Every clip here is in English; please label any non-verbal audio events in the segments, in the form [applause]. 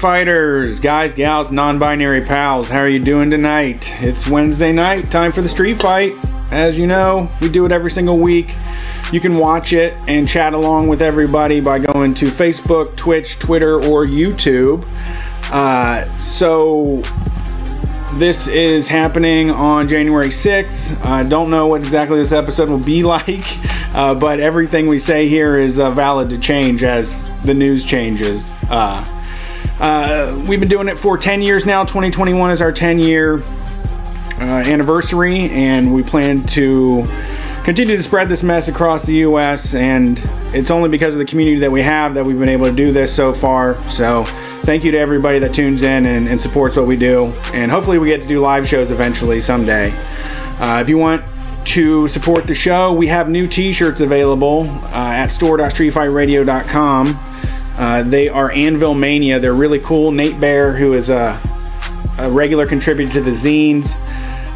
Fighters, guys, gals, non binary pals. How are you doing tonight? It's Wednesday night, time for the Street Fight. As you know, we do it every single week. You can watch it and chat along with everybody by going to Facebook, Twitch, Twitter, or YouTube. Uh, so, this is happening on January 6th. I don't know what exactly this episode will be [laughs] like, uh, but everything we say here is uh, valid to change as the news changes. Uh, uh, we've been doing it for 10 years now. 2021 is our 10 year uh, anniversary, and we plan to continue to spread this mess across the U.S. And it's only because of the community that we have that we've been able to do this so far. So, thank you to everybody that tunes in and, and supports what we do. And hopefully, we get to do live shows eventually someday. Uh, if you want to support the show, we have new T-shirts available uh, at store.streetfightradio.com. Uh, they are Anvil Mania. They're really cool. Nate Bear, who is a, a regular contributor to the zines,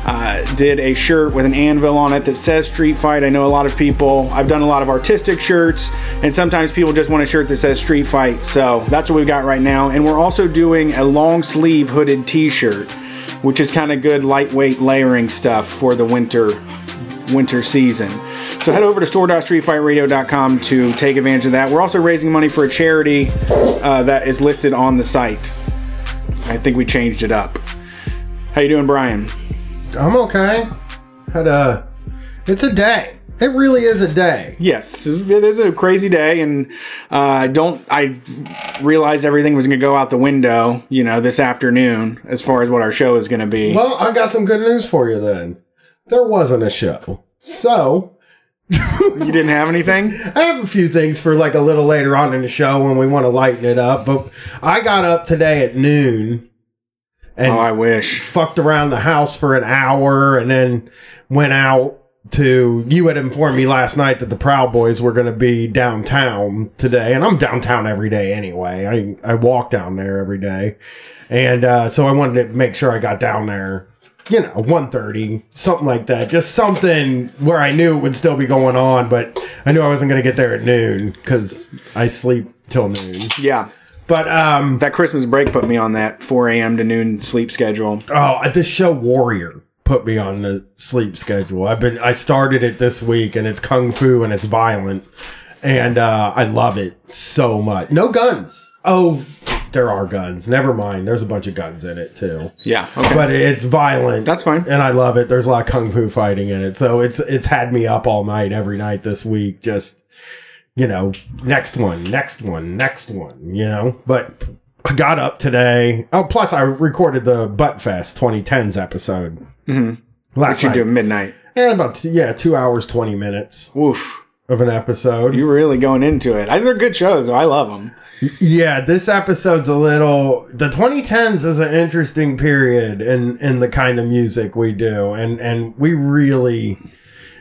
uh, did a shirt with an anvil on it that says Street Fight. I know a lot of people. I've done a lot of artistic shirts, and sometimes people just want a shirt that says Street Fight. So that's what we've got right now. And we're also doing a long sleeve hooded T-shirt, which is kind of good lightweight layering stuff for the winter winter season. So head over to store.streetfightradio.com to take advantage of that. We're also raising money for a charity uh, that is listed on the site. I think we changed it up. How you doing, Brian? I'm okay. Had a. It's a day. It really is a day. Yes, it is a crazy day, and uh, don't I realized everything was going to go out the window, you know, this afternoon as far as what our show is going to be. Well, I got some good news for you then. There wasn't a show, so you didn't have anything. I have a few things for like a little later on in the show when we want to lighten it up. But I got up today at noon and oh, I wish fucked around the house for an hour and then went out to you had informed me last night that the Proud Boys were going to be downtown today, and I'm downtown every day anyway. I I walk down there every day, and uh, so I wanted to make sure I got down there. You know, 1.30, something like that. Just something where I knew it would still be going on, but I knew I wasn't going to get there at noon because I sleep till noon. Yeah. But um, that Christmas break put me on that 4 a.m. to noon sleep schedule. Oh, this show Warrior put me on the sleep schedule. I've been I started it this week and it's kung fu and it's violent. And uh, I love it so much. No guns. Oh, there are guns. Never mind. There's a bunch of guns in it too. Yeah. Okay. But it's violent. That's fine. And I love it. There's a lot of kung fu fighting in it. So it's it's had me up all night every night this week just you know, next one, next one, next one, you know. But I got up today. Oh, plus I recorded the Butt Fest 2010s episode. Mm-hmm. Last what you do midnight. Yeah, about two, yeah, two hours twenty minutes. Woof of an episode. You're really going into it. I they're good shows. I love them. Yeah, this episode's a little. The 2010s is an interesting period in in the kind of music we do, and and we really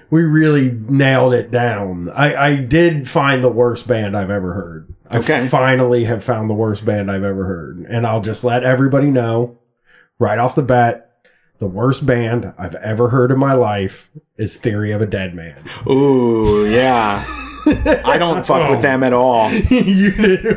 we really nailed it down. I, I did find the worst band I've ever heard. Okay. I finally have found the worst band I've ever heard. And I'll just let everybody know right off the bat the worst band I've ever heard in my life is Theory of a Deadman. Ooh, yeah. I don't fuck with oh. them at all. [laughs] you do.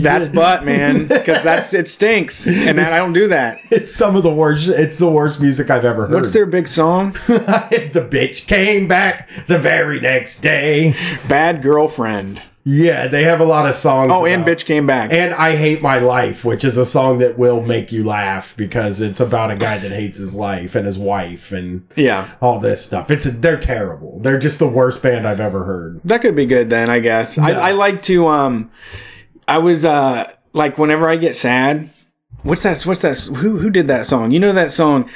That's butt, man. Because that's [laughs] it stinks, and that, I don't do that. It's some of the worst. It's the worst music I've ever heard. What's their big song? [laughs] the bitch came back the very next day. Bad girlfriend. Yeah, they have a lot of songs. Oh, and bitch came back. And I hate my life, which is a song that will make you laugh because it's about a guy that hates his life and his wife and yeah, all this stuff. It's they're terrible. They're just the worst band I've ever heard. That could be good then, I guess. I, I like to. Um, I was uh like whenever I get sad. What's that? What's that? Who who did that song? You know that song?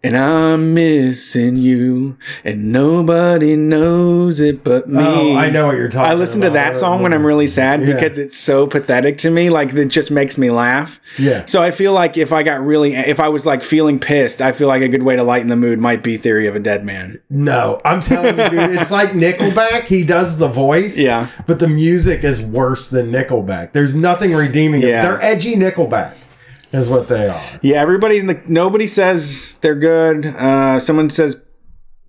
And I'm missing you, and nobody knows it but me. Oh, I know what you're talking. About. I listen about. to that song when I'm really sad yeah. because it's so pathetic to me. Like it just makes me laugh. Yeah. So I feel like if I got really, if I was like feeling pissed, I feel like a good way to lighten the mood might be "Theory of a Deadman." No, I'm telling you, dude, it's like Nickelback. He does the voice, yeah, but the music is worse than Nickelback. There's nothing redeeming. Yeah. It. They're edgy Nickelback is what they are. Yeah, everybody in the nobody says they're good. Uh, someone says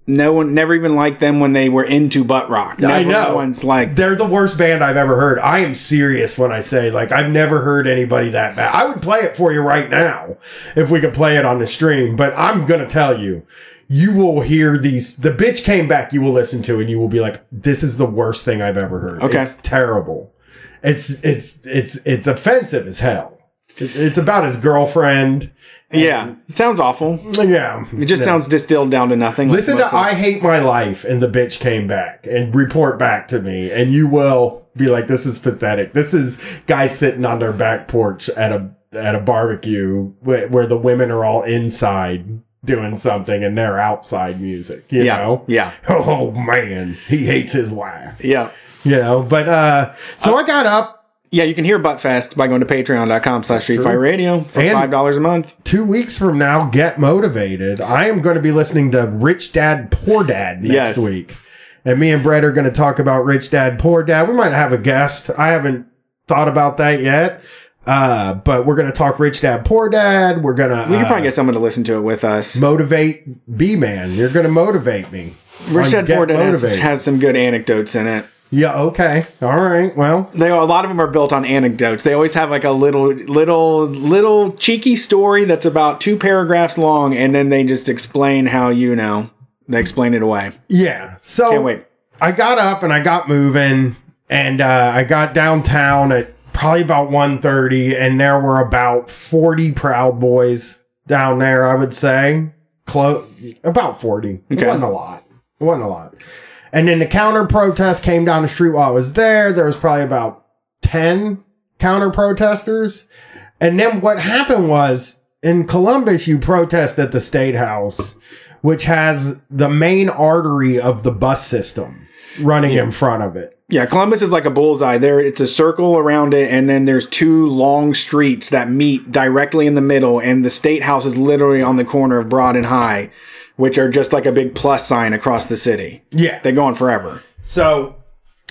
no one never even liked them when they were into butt rock. I know. Once like They're the worst band I've ever heard. I am serious when I say like I've never heard anybody that bad. I would play it for you right now if we could play it on the stream, but I'm gonna tell you, you will hear these. The bitch came back. You will listen to and you will be like, "This is the worst thing I've ever heard. Okay. It's terrible. It's it's it's it's offensive as hell. It- It's about his girlfriend. yeah, it sounds awful. Yeah, It just sounds distilled down to nothing. like Listen to I Hate My Life and the bitch came back and report back to me and you will be like, this is pathetic. This is guys sitting on their back porch at a at a barbecue where, where the women are all inside doing something and they're outside music, you yeah, know? yeah, [laughs] Oh man, he hates his wife. yeah. You know, but uh so I got up Yeah, you can hear Buttfest by going to patreon.com slash Street. Fight Radio for And- $5 a month. two weeks from now, get motivated. I am going to be listening to Rich Dad Poor Dad next Yes. week. And me and Brett are going to talk about Rich Dad Poor Dad. We might have a guest. I haven't thought about that yet. Uh, but we're going to talk Rich Dad Poor Dad. We're going to We can uh, probably get someone to listen to it with us. motivate B Man. You're going to motivate me. Rich Dad Poor Dad has, has some good anecdotes in it. Yeah, okay. All right. Well, They a lot of them are built on anecdotes. They always have like a little, little, little cheeky story that's about two paragraphs long, and then they just explain how you know they explain it away. yeah. So Can't wait. I got up and I got moving and uh, I got downtown at probably about 1.30 and there were about 40 Proud Boys down there, I would say. Close, about 40. It wasn't a lot. It wasn't a lot. And then the counter protest came down the street while I was there. There was probably about 10 counter protesters. And then what happened was in Columbus, you protest at the State House, which has the main artery of the bus system running in front of it. Yeah, Columbus is like a bullseye. There, it's a circle around it, and then there's two long streets that meet directly in the middle, and the state house is literally on the corner of Broad and High, which are just like a big plus sign across the city. Yeah. They go on forever. So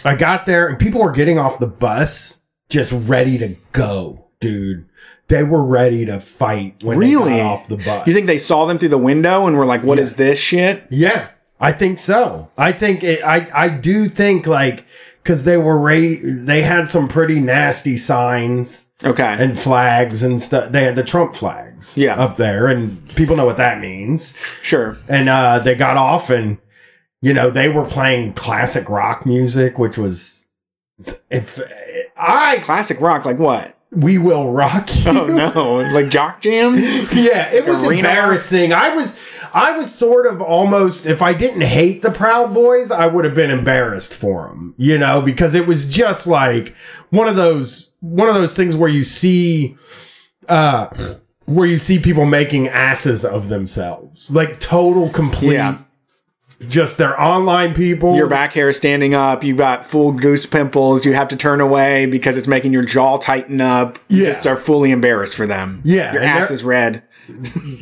I got there and people were getting off the bus just ready to go, dude. They were ready to fight when Really? they got off the bus. You think they saw them through the window and were like, "What is Yeah. this shit?" Yeah, I think so. I think it, I I do think like because they were ra- they had some pretty nasty signs Okay. and flags and stuff. They had the Trump flags, Yeah. up there, and people know what that means. sure. And uh, they got off, and you know they were playing classic rock music, which was if I Classic rock, like what? we will rock you. Oh no, like jock jam. [laughs] yeah, it was arena? embarrassing. I was, I was sort of almost. If I didn't hate the Proud Boys, I would have been embarrassed for them. You know, because it was just like one of those, one of those things where you see, uh, where you see people making asses of themselves, like total complete. Yeah. Just their online people. Your back hair is standing up. You've got full goose pimples. You have to turn away because it's making your jaw tighten up. You Yeah. just are fully embarrassed for them. Yeah, Your ass is red.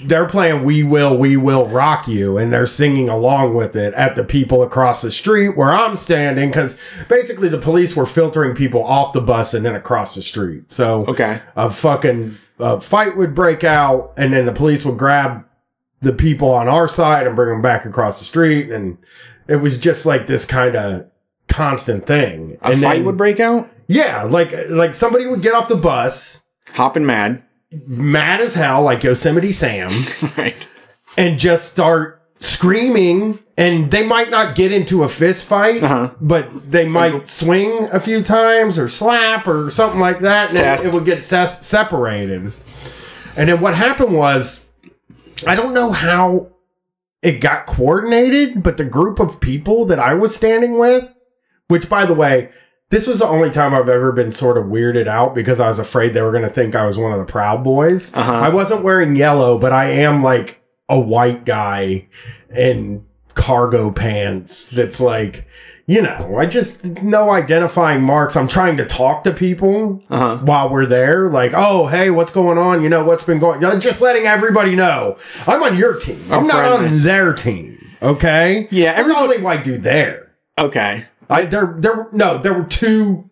they're playing "We Will, We Will Rock You" and they're singing along with it at the people across the street where I'm standing because basically the police were filtering people off the bus and then across the street. So Okay. a fucking uh, fight would break out and then the police would grab the people on our side and bring them back across the street and it was just like this kind of constant thing. A and fight then- would break out. yeah, like like somebody would get off the bus Hopping mad. mad as hell like Yosemite Sam. [laughs] right. and just start screaming and they might not get into a fist fight Uh-huh. but they might swing a few times or slap or something like that and it, it would get ses- separated and then what happened was i don't know how it got coordinated but the group of people that i was standing with which by the way this was the only time I've ever been sort of weirded out because I was afraid they were going to think I was one of the Proud Boys. Uh-huh. I wasn't wearing yellow, but I am like a white guy in cargo pants that's like, you know, I just no identifying marks. I'm trying to talk to people Uh huh. while we're there, like, oh, hey, what's going on? You know, what's been going on? Just letting everybody know I'm on your team. I'm, I'm not friendly. on their team. Okay. Yeah, everybody- only white dude there. Okay. I there there no there were two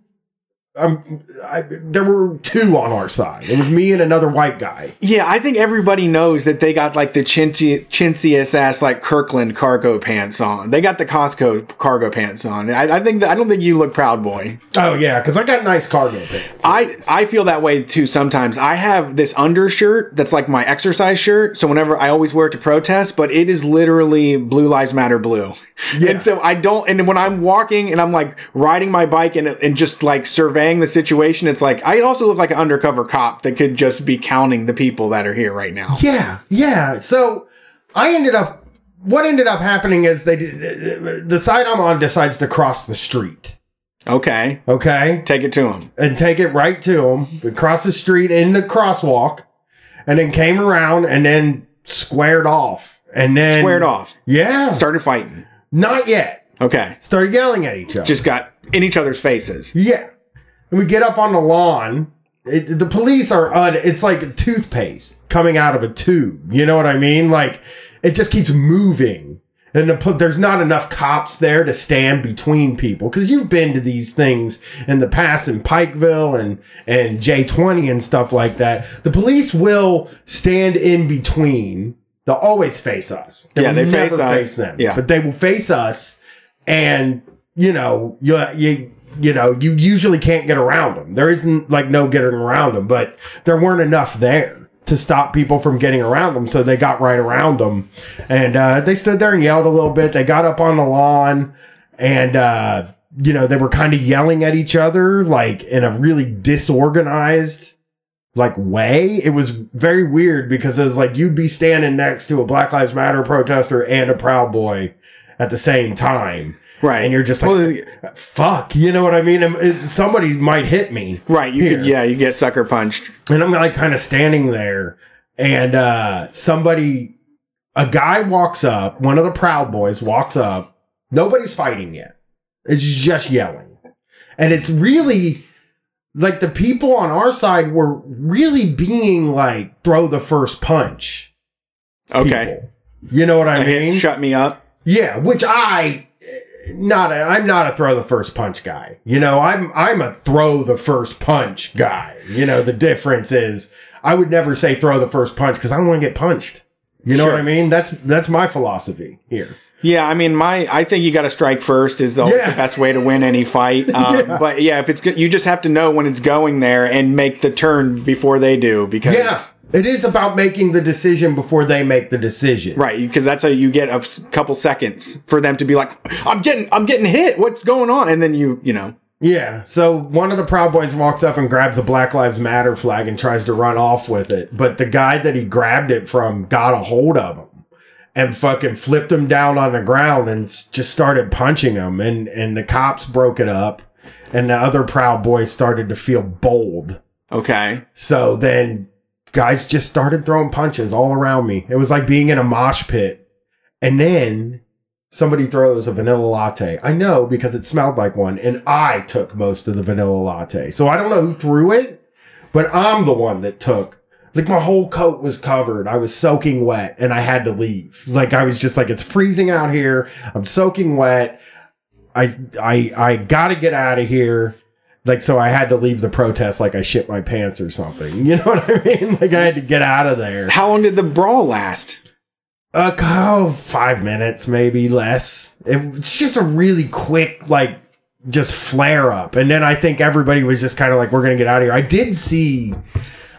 um, I, there were two on our side. It was me and another white guy. Yeah, I think everybody knows that they got like the chintzy, chintziest ass like Kirkland cargo pants on. They got the Costco cargo pants on. I, I think that, I don't think you look proud, boy. Oh yeah, because I got nice cargo pants. I I feel that way too sometimes. I have this undershirt that's like my exercise shirt, so whenever I always wear it to protest, but it is literally Blue Lives Matter blue. Yeah. And so I don't and when I'm walking and I'm like riding my bike and and just like surveying the situation, it's like I also look like an undercover cop that could just be counting the people that are here right now. Yeah, yeah. So I ended up. What ended up happening is they the side I'm on decides to cross the street. Okay. Okay, Take it to him. and take it right to them. We crossed the street in the crosswalk, and then came around and then squared off. And then Squared off. Yeah, Started fighting. not yet. Okay. Started yelling at each other. Just got in each other's faces. Yeah. And we get up on the lawn. It, the police are un, it's like toothpaste coming out of a tube. You know what I mean? Like it just keeps moving. And the, there's not enough cops there to stand between people because you've been to these things in the past in Pikeville and and J20 and stuff like that. The police will stand in between. They'll always face us. Yeah, will they never face us. face them. Yeah. but they will face us, and you know you you you know you usually can't get around them. There isn't like no getting around them, but there weren't enough there to stop people from getting around them, so they got right around them, and uh, they stood there and yelled a little bit. They got up on the lawn, and uh, you know they were kind of yelling at each other like in a really disorganized like way. It was very weird because it was like you'd be standing next to a Black Lives Matter protester and a Proud Boy at the same time. Right. And you're just like, Well, fuck, you know what I mean? Somebody might hit me. right. You could, yeah, you get sucker punched. And I'm like kind of standing there, and uh, somebody, a guy walks up, one of the Proud Boys walks up. Nobody's fighting yet. It's just yelling. And it's really like the people on our side were really being like, throw the first punch. Okay. people. You know what I mean? Shut me up. Yeah, which I not a, I'm not a throw the first punch guy. You know, I'm I'm a throw the first punch guy. You know, the difference is I would never say throw the first punch because I don't want to get punched. You know Sure. what I mean? That's that's my philosophy here. Yeah, I mean, my I think you got to strike first is the, Yeah. the best way to win any fight. [laughs] Um, Yeah. But yeah, if it's good, you just have to know when it's going there and make the turn before they do because Yeah. It is about making the decision before they make the decision. right because that's how you get a couple seconds for them to be like, I'm getting I'm getting hit. What's going on? And then you you know Yeah. So one of the Proud Boys walks up and grabs a Black Lives Matter flag and tries to run off with it. But the guy that he grabbed it from got a hold of him and fucking flipped him down on the ground and just started punching him. And, and the cops broke it up. And the other Proud Boys started to feel bold. okay So then guys just started throwing punches all around me. It was like being in a mosh pit. And then somebody throws a vanilla latte. I know because it smelled like one, and I took most of the vanilla latte. So I don't know who threw it, but I'm the one that took. Like my whole coat was covered. I was soaking wet and I had to leave. Like I was just like, it's freezing out here. I'm soaking wet. I I I gotta get out of here. Like so I had to leave the protest like I shit my pants or something. You know [laughs] what I mean? Like I had to get out of there. how long did the brawl last? Uh, oh, five minutes, maybe less. It's just a really quick, like, just flare up. And then I think everybody was just kind of like, we're going to get out of here. I did see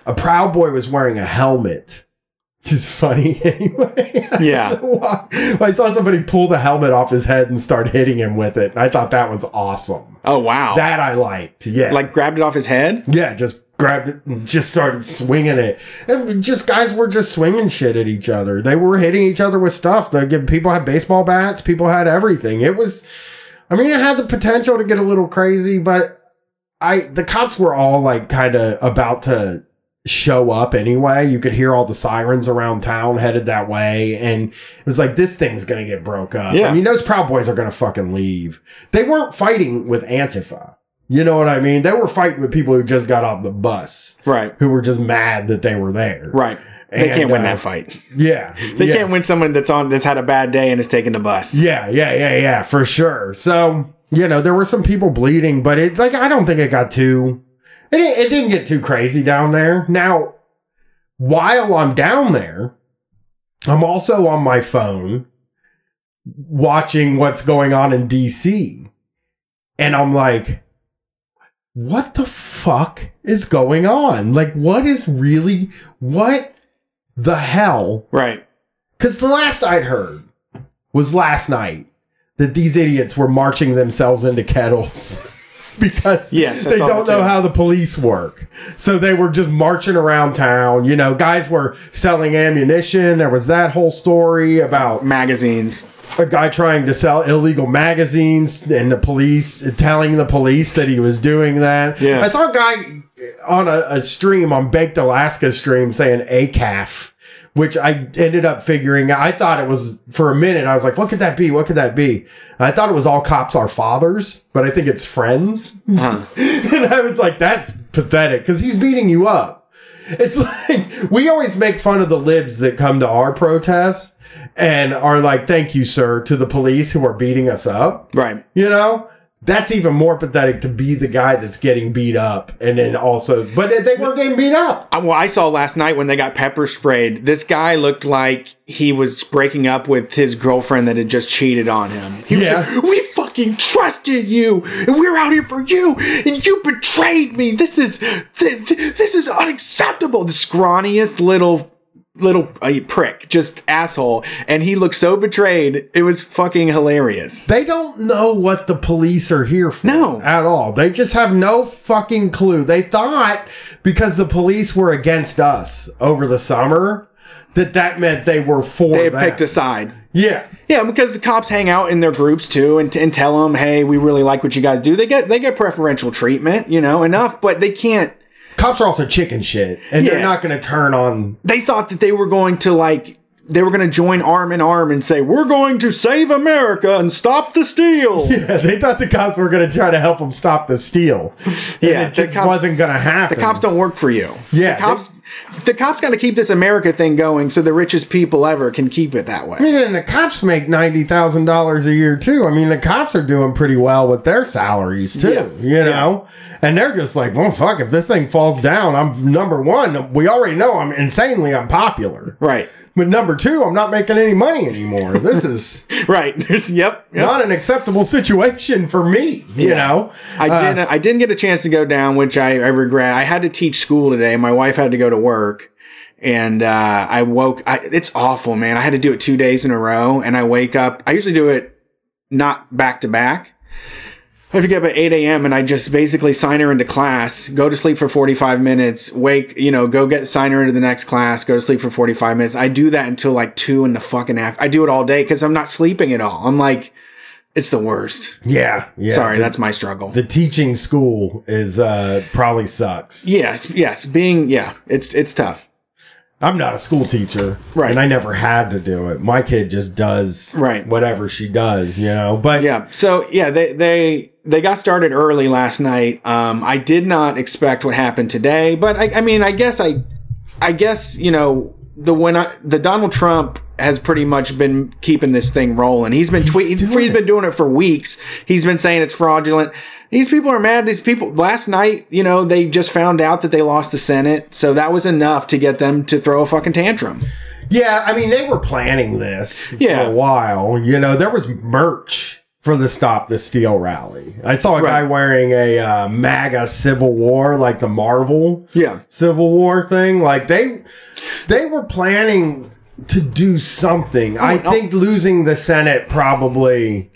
a Proud Boy was wearing a helmet, which is funny [laughs] anyway. I Yeah. don't [laughs] know why. I saw somebody pull the helmet off his head and start hitting him with it. I thought that was awesome. Oh wow! That I liked. Yeah. like grabbed it off his head. Yeah, just grabbed it and just started swinging it. And just guys were just swinging shit at each other. They were hitting each other with stuff. The people had baseball bats, people had everything. It was I mean, it had the potential to get a little crazy, but I the cops were all like kind of about to show up anyway. You could hear all the sirens around town headed that way and it was like this thing's going to get broke up. Yeah. I mean, those Proud Boys are going to fucking leave. They weren't fighting with Antifa. You know what I mean? They were fighting with people who just got off the bus, Right. who were just mad that they were there. Right. They And, can't win uh, that fight. Yeah. [laughs] They yeah. can't win someone that's on that's had a bad day and is taking the bus. Yeah, yeah, yeah, yeah, for sure. So you know, there were some people bleeding, but it like I don't think it got too. It it didn't get too crazy down there. Now, while I'm down there, I'm also on my phone watching what's going on in DC, and I'm like, what the fuck is going on? Like, what is really what the hell Right. because the last I'd heard was last night that these idiots were marching themselves into kettles [laughs] [laughs] because Yes, they don't know how the police work. So they were just marching around town. You know, guys were selling ammunition. There was that whole story about Magazines. a guy trying to sell illegal magazines and the police telling the police that he was doing that. Yeah. I saw a guy on a, a stream on Baked Alaska stream saying ACAF, which I ended up figuring. I thought it was for a minute. I was like, what could that be? What could that be? I thought it was all cops are fathers, but I think it's friends. Huh. [laughs] and I was like, that's pathetic because he's beating you up. It's [laughs] like we always make fun of the libs that come to our protests and are like, thank you, sir, to the police who are beating us up. Right. You know? That's even more pathetic to be the guy that's getting beat up and then also, but they weren't getting beat up. Well, I saw last night when they got pepper sprayed. This guy looked like he was breaking up with his girlfriend that had just cheated on him. He was Yeah. like, "We fucking trusted you, and we're out here for you, and you betrayed me. This is this, this is unacceptable." The scrawniest little little uh, prick, just asshole, and he looked so betrayed. It was fucking hilarious. They don't know what the police are here for No. at all. They just have no fucking clue. They thought because the police were against us over the summer that that meant they were for They picked a side. Yeah. Yeah, because the cops hang out in their groups too, and, and tell them, "Hey, we really like what you guys do." They get they get preferential treatment, you know, enough, but they can't. Cops are also chicken shit, and Yeah. they're not going to turn on. They thought that they were going to like they were going to join arm in arm and say, "We're going to save America and stop the steal." [laughs] Yeah, they thought the cops were going to try to help them stop the steal. Yeah, it just cops- wasn't going to happen. The cops don't work for you. Yeah, the cops. the cops got to keep this America thing going, so the richest people ever can keep it that way. I mean, and the cops make ninety thousand dollars a year too. I mean, the cops are doing pretty well with their salaries too. Yeah. You know, and they're just like, well, fuck. If this thing falls down, I'm number one. We already know I'm insanely unpopular. Right. But number two, I'm not making any money anymore. This is [laughs] Right. There's yep. yep. not an acceptable situation for me. You Yeah. know, I Uh, didn't. I didn't get a chance to go down, which I, I regret. I had to teach school today. My wife had to go to work, and uh, I woke. I, it's awful, man. I had to do it two days in a row, and I wake up. I usually do it not back to back. I have to get up at 8 a.m. and I just basically sign her into class, go to sleep for 45 minutes, wake, you know, go get sign her into the next class, go to sleep for 45 minutes. I do that until like two in the fucking after. I do it all day because I'm not sleeping at all. I'm like, it's the worst. yeah, yeah. Sorry, the, that's my struggle. the teaching school is uh probably sucks. Yes, yes. Being yeah, it's it's tough. I'm not a school teacher, Right. And I never had to do it. My kid just does Right. whatever she does, you know. But Yeah. So yeah, they they they got started early last night. Um, I did not expect what happened today, but I, I mean, I guess I, I guess you know the when I, the Donald Trump has pretty much been keeping this thing rolling. He's been tweeting. He's it. been doing it for weeks. He's been saying it's fraudulent. These people are mad. These people last night, you know, they just found out that they lost the Senate, so that was enough to get them to throw a fucking tantrum. yeah, I mean, they were planning this Yeah. for a while. You know, there was merch for the Stop the Steal rally. I saw a guy wearing a uh, MAGA Civil War, like the Marvel Yeah. Civil War thing. Like they, they were planning to do something. I no. think losing the Senate probably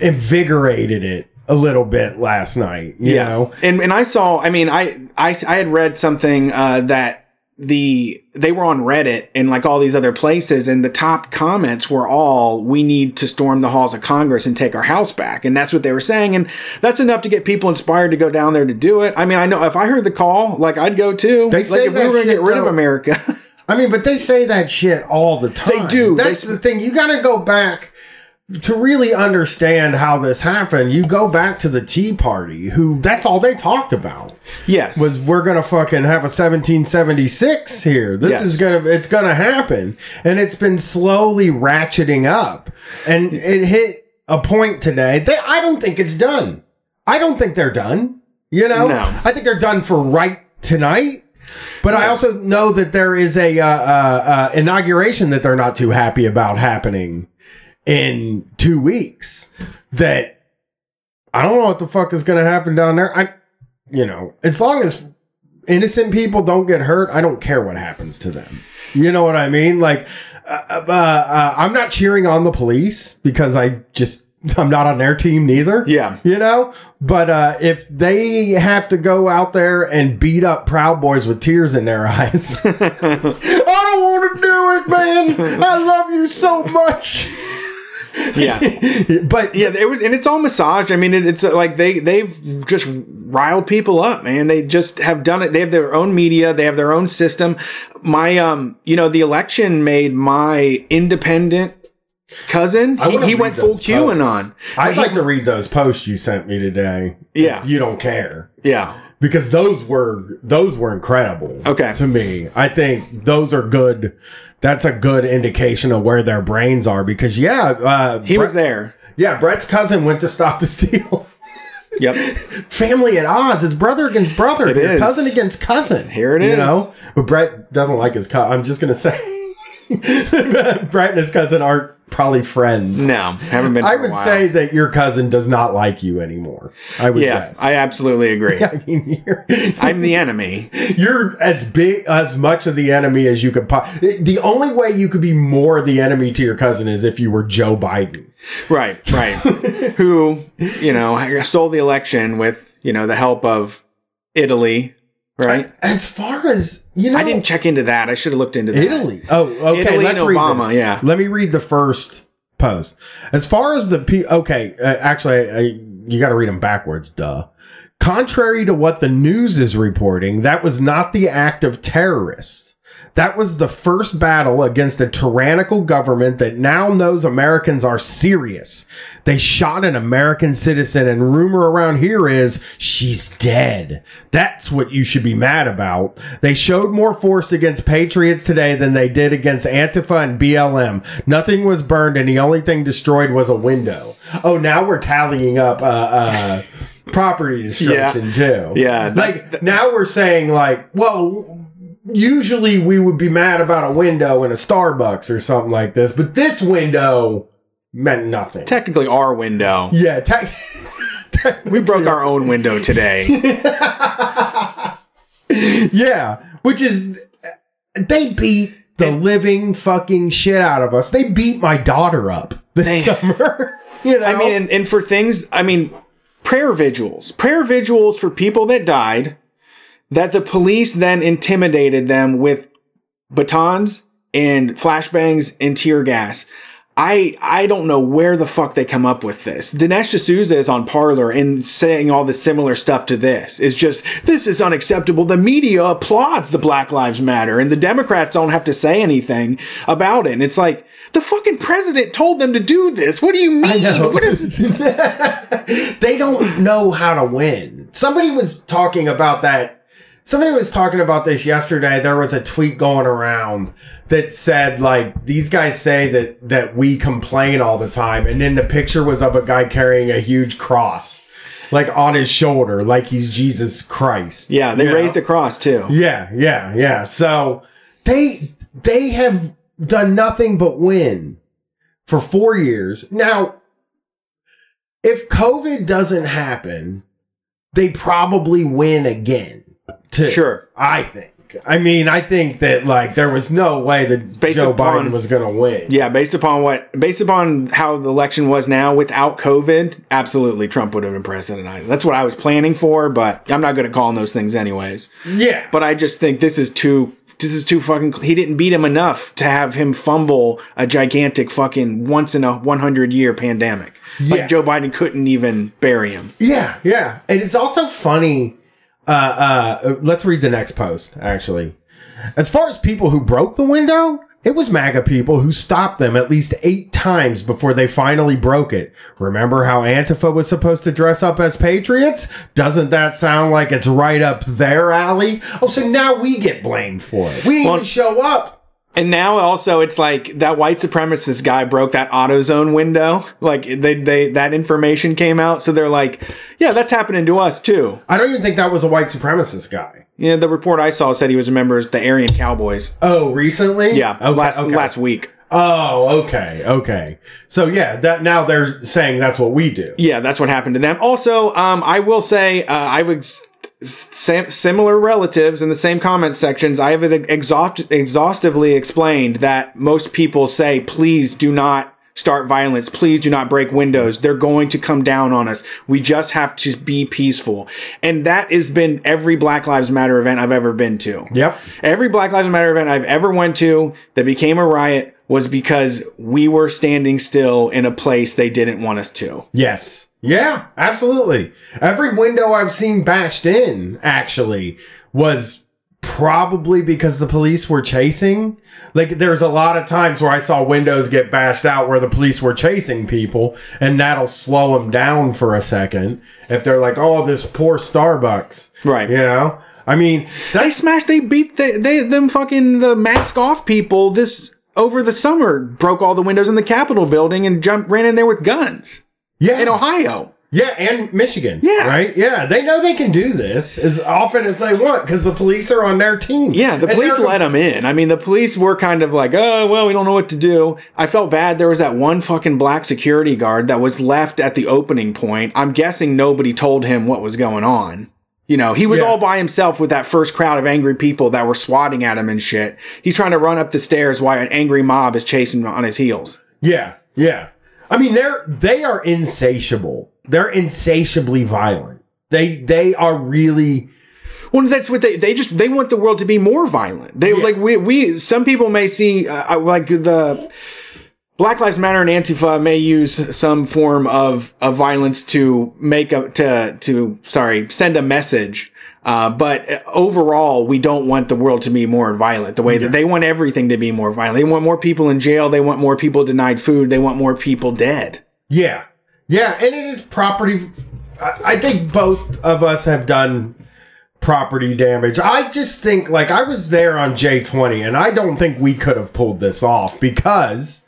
invigorated it a little bit last night. You know, and and I saw. I mean, I I, I had read something uh, that the they were on Reddit and like all these other places, and the top comments were all, "We need to storm the halls of Congress and take our house back," and that's what they were saying, and that's enough to get people inspired to go down there to do it. I mean, I know if I heard the call, like I'd go too. They like say if we were going to get rid of. America. [laughs] I mean, but they say that shit all the time. They do. They That's s- the thing. You got to go back to really understand how this happened. You go back to the Tea Party, who that's all they talked about yes, was we're gonna fucking have a 1776 here. This Yes. is gonna it's gonna happen, and it's been slowly ratcheting up, and it hit a point today. They, I don't think it's done. I don't think they're done. You know, No. I think they're done for right tonight. But I also know that there is a uh, uh, uh, inauguration that they're not too happy about happening in two weeks. That I don't know what the fuck is going to happen down there. I, you know, as long as innocent people don't get hurt, I don't care what happens to them. You know what I mean? Like, uh, uh, uh, I'm not cheering on the police because I just I'm not on their team neither. Yeah. You know, but uh, if they have to go out there and beat up Proud Boys with tears in their [laughs] eyes, [laughs] I don't want to do it, man. I love you so much. Yeah. [laughs] but Yeah, it was, and it's all massage. I mean, it, it's uh, like they they've just riled people up, man. They just have done it. They have their own media. They have their own system. My, um, you know, the election made my independent cousin. He, he went full QAnon. I'd He- like to read those posts you sent me today. Yeah. you don't care. Yeah. Because those were those were incredible. Okay. to me, I think those are good. That's a good indication of where their brains are. Because yeah, uh, He was there. Yeah, Brett's cousin went to stop the steal. [laughs] Yep. Family at odds. It's brother against brother. It is. cousin against cousin. Here it you is. know, but Brett doesn't like his cousin. I'm just gonna say, [laughs] Brett and his cousin aren't probably friends. No, haven't been. [laughs] I would say that your cousin does not like you anymore. I would Yeah, guess. I absolutely [laughs] agree. I mean, you're, [laughs] I'm the enemy. you're as big as much of the enemy as you could. Po- the only way you could be more the enemy to your cousin is if you were Joe Biden. Right, right. Who, you know, stole the election with, you know, the help of Italy, right? As far as you know, I didn't check into that. I should have looked into that. Italy. Oh, okay. Italy let's read Obama, this. yeah. Let me read the first post. As far as the P, okay. Uh, actually, I, you got to read them backwards. Duh. Contrary to what the news is reporting, that was not the act of terrorists. That was the first battle against a tyrannical government that now knows Americans are serious. They shot an American citizen, and rumor around here is she's dead. That's what you should be mad about. They showed more force against patriots today than they did against Antifa and BLM. Nothing was burned, and the only thing destroyed was a window. Oh, now we're tallying up uh, uh, property destruction too. Yeah, like now we're saying like, well, usually we would be mad about a window in a Starbucks or something like this, but this window meant nothing. Technically, our window. yeah, te- [laughs] We broke our own window today. [laughs] yeah, which is they beat the living fucking shit out of us. They beat my daughter up this They- summer. [laughs] you know, I mean, and, and for things, I mean, prayer vigils, prayer vigils for people that died, that the police then intimidated them with batons and flashbangs and tear gas. I I don't know where the fuck they come up with this. Dinesh D'Souza is on Parler and saying all the similar stuff to this. It's just this is unacceptable. The media applauds the Black Lives Matter, and the Democrats don't have to say anything about it. And it's like the fucking president told them to do this. What do you mean? What is? [laughs] [laughs] they don't know how to win. Somebody was talking about that. Somebody was talking about this yesterday. There was a tweet going around that said like these guys say that that we complain all the time, and then the picture was of a guy carrying a huge cross, like on his shoulder, like he's Jesus Christ. Yeah, they You know? raised a cross too. Yeah, yeah, yeah. So they they have done nothing but win for four years. Now, if COVID doesn't happen, they probably win again. Too, Sure. I think. I mean, I think that like there was no way that Based Joe upon- Biden was going to win. Yeah, based upon what, based upon how the election was now without COVID, absolutely Trump would have been president. I, that's what I was planning for, but I'm not good at calling those things anyways. Yeah. But I just think this is too, this is too fucking. He didn't beat him enough to have him fumble a gigantic fucking once in a 100 year pandemic. Yeah. Like Joe Biden couldn't even bury him. Yeah, yeah. And it's also funny. Uh, uh, let's read the next post, actually. As far as people who broke the window, it was MAGA people who stopped them at least eight times before they finally broke it. Remember how Antifa was supposed to dress up as patriots? Doesn't that sound like it's right up their alley? Oh, so now we get blamed for it. We didn't Well- even show up. And now also it's like that white supremacist guy broke that AutoZone window. Like they they that information came out, so they're like, yeah, that's happening to us too. I don't even think that was a white supremacist guy. Yeah, the report I saw said he was a member of the Aryan Cowboys. Oh, recently? Yeah, Okay, last okay. last week. Oh, okay, okay. So yeah, that now they're saying that's what we do. Yeah, that's what happened to them. Also, um, I will say, uh, I would similar relatives in the same comment sections. I have exhaust- exhaustively explained that most people say, please do not start violence. Please do not break windows. They're going to come down on us. We just have to be peaceful. And that has been every Black Lives Matter event I've ever been to. Yep. Every Black Lives Matter event I've ever went to that became a riot was because we were standing still in a place they didn't want us to. Yes. Yeah, absolutely. Every window I've seen bashed in actually was probably because the police were chasing. Like there's a lot of times where I saw windows get bashed out where the police were chasing people and that'll slow them down for a second if they're like, "Oh, this poor Starbucks." Right. You know? I mean, They smashed. They beat they, they them fucking the mask off people this over the summer. Broke all the windows in the Capitol building and jumped ran in there with guns yeah. in Ohio. Yeah, and Michigan. Yeah. Right? Yeah. They know they can do this as often as they want because the police are on their team. Yeah, the And police let them in. I mean, the police were kind of like, oh, well, we don't know what to do. I felt bad. There was that one fucking black security guard that was left at the opening point. I'm guessing nobody told him what was going on. You know, he was Yeah. all by himself with that first crowd of angry people that were swatting at him and shit. He's trying to run up the stairs while an angry mob is chasing him on his heels. Yeah. Yeah. I mean, they're they are insatiable. They're insatiably violent. They they are really Well, that's what they they just they want the world to be more violent. They Yeah. like we we some people may see uh, like the Black Lives Matter and Antifa may use some form of of violence to make a to to sorry send a message. Uh, but overall, we don't want the world to be more violent. The way that they want everything to be more violent. They want more people in jail. They want more people denied food. They want more people dead. yeah. Yeah, and it is property I, I think both of us have done property damage. I just think like I was there on J20 and I don't think we could have pulled this off because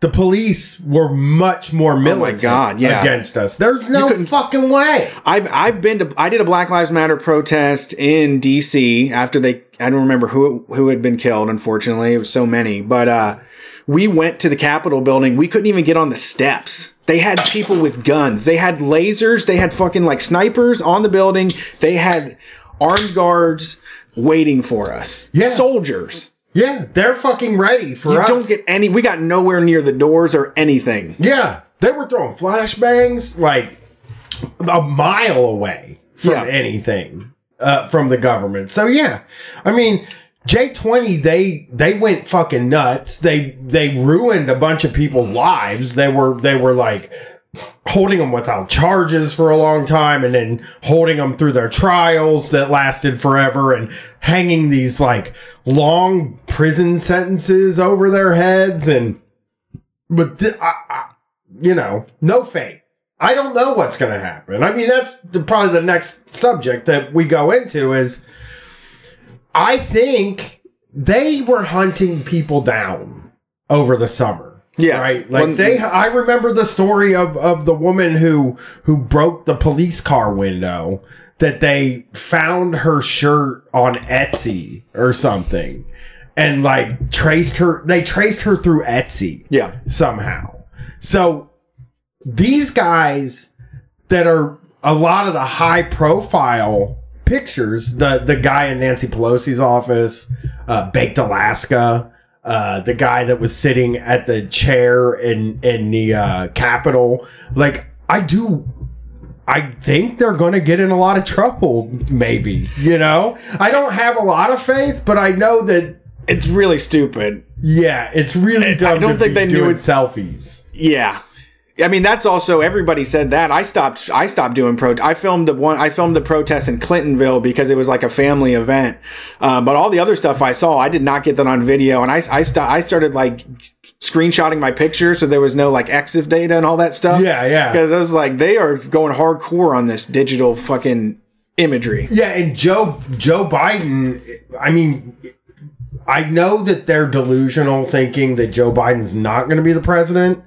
the police were much more militant Oh God, yeah. against us. There's no fucking way. I've I've been to I did a Black Lives Matter protest in DC after they I don't remember who who had been killed unfortunately. It was so many. But uh we went to the Capitol building. We couldn't even get on the steps. They had people with guns. They had lasers. They had fucking like snipers on the building. They had armed guards waiting for us. Yeah. soldiers Yeah, they're fucking ready for you us. don't get any we got nowhere near the doors or anything Yeah, they were throwing flashbangs like a mile away from Yeah. anything uh, from the government. So yeah, I mean, J twenty they they went fucking nuts. They they ruined a bunch of people's lives. They were they were like holding them without charges for a long time and then holding them through their trials that lasted forever and hanging these like long prison sentences over their heads and but th- I, I, you know, no faith. I don't know what's going to happen. I mean, that's the, probably the next subject that we go into is I think they were hunting people down over the summer. Yes. Right. Like Well, they I remember the story of of the woman who who broke the police car window that they found her shirt on Etsy or something and like traced her they traced her through Etsy yeah somehow. So these guys that are a lot of the high profile pictures, the the guy in Nancy Pelosi's office, uh, Baked Alaska, uh, the guy that was sitting at the chair in in the uh, Capitol, like I do. I think they're going to get in a lot of trouble. Maybe you know. I don't have a lot of faith, but I know that it's really stupid yeah, it's really dumb. I don't think they knew it- selfies. Yeah. I mean that's also everybody said that. I stopped I stopped doing pro I filmed the one I filmed the protest in Clintonville because it was like a family event. Uh, but all the other stuff I saw, I did not get that on video and I I, st- I started like screenshotting my pictures so there was no like EXIF data and all that stuff. Yeah, yeah. Cuz I was like they are going hardcore on this digital fucking imagery. Yeah, and Joe Joe Biden, I mean, I know that they're delusional, thinking that Joe Biden's not going to be the president,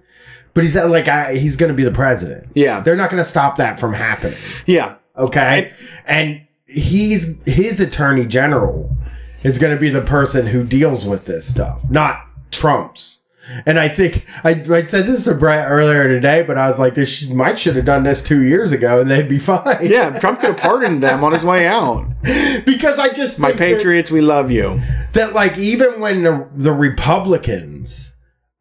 but he's not like I, he's going to be the president. Yeah. They're not going to stop that from happening. Yeah. Okay, and he's his attorney general is going to be the person who deals with this stuff, not Trump's. And I think I, I said this to Brett earlier today, but I was like, this might should have done this two years ago, and they'd be [laughs] fine. Yeah. Trump could have pardoned them on his way out. because I just My think that- Patriots, we love you. that like even when the, the Republicans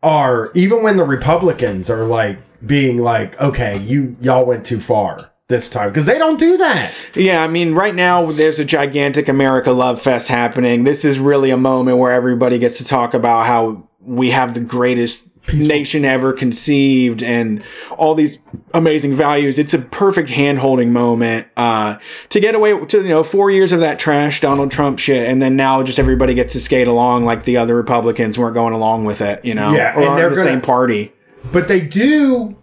are even when the Republicans are like being like, okay, you y'all went too far this time because they don't do that. Yeah, I mean, right now there's a gigantic America Love Fest happening. This is really a moment where everybody gets to talk about how we have the greatest nation ever conceived and all these amazing values. It's a perfect hand holding moment uh, to get away to, you know, four years of that trash Donald Trump shit. And then now just everybody gets to skate along like the other Republicans weren't going along with it, you know, Yeah, or and they're the gonna- same party. But they do.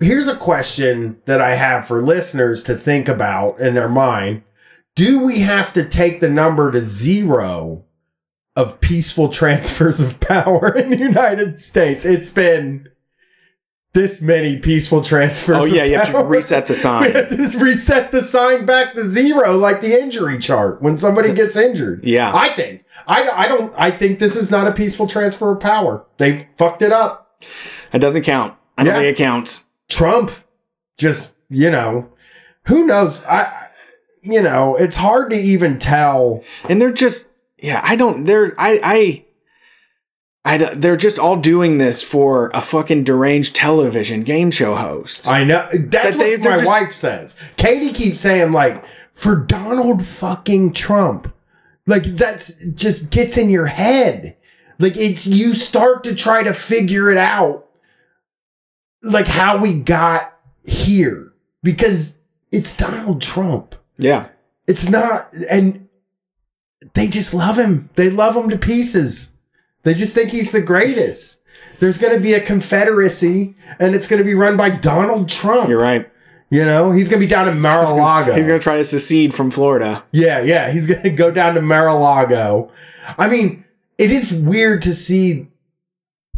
Here's a question that I have for listeners to think about in their mind. Do we have to take the number to zero of peaceful transfers of power [laughs] in the United States? It's been this many peaceful transfers. Oh, yeah, you have to reset the [laughs] We sign. have to reset the sign back to zero, like the injury chart when somebody gets injured. Yeah. I think. I, I don't. I think this is not a peaceful transfer of power. They fucked it up. It doesn't count. I don't Yeah. think it counts. Trump just, you know, who knows? I- you know, it's hard to even tell. and they're just yeah i don't they're i i I, they're just all doing this for a fucking deranged television game show host. I know that's That what they- they're my just- wife says. Katie keeps saying like for Donald fucking Trump, like that's just gets in your head. Like it's you start to try to figure it out, like how we got here because it's Donald Trump. yeah, It's not, and they just love him. They love him to pieces. They just think he's the greatest. There's going to be a confederacy, and it's going to be run by Donald Trump. you're right. You know, he's going to be down in Mar-a-Lago. He's gonna try to secede from Florida. yeah, yeah, he's going to go down to Mar-a-Lago. I mean, it is weird to see.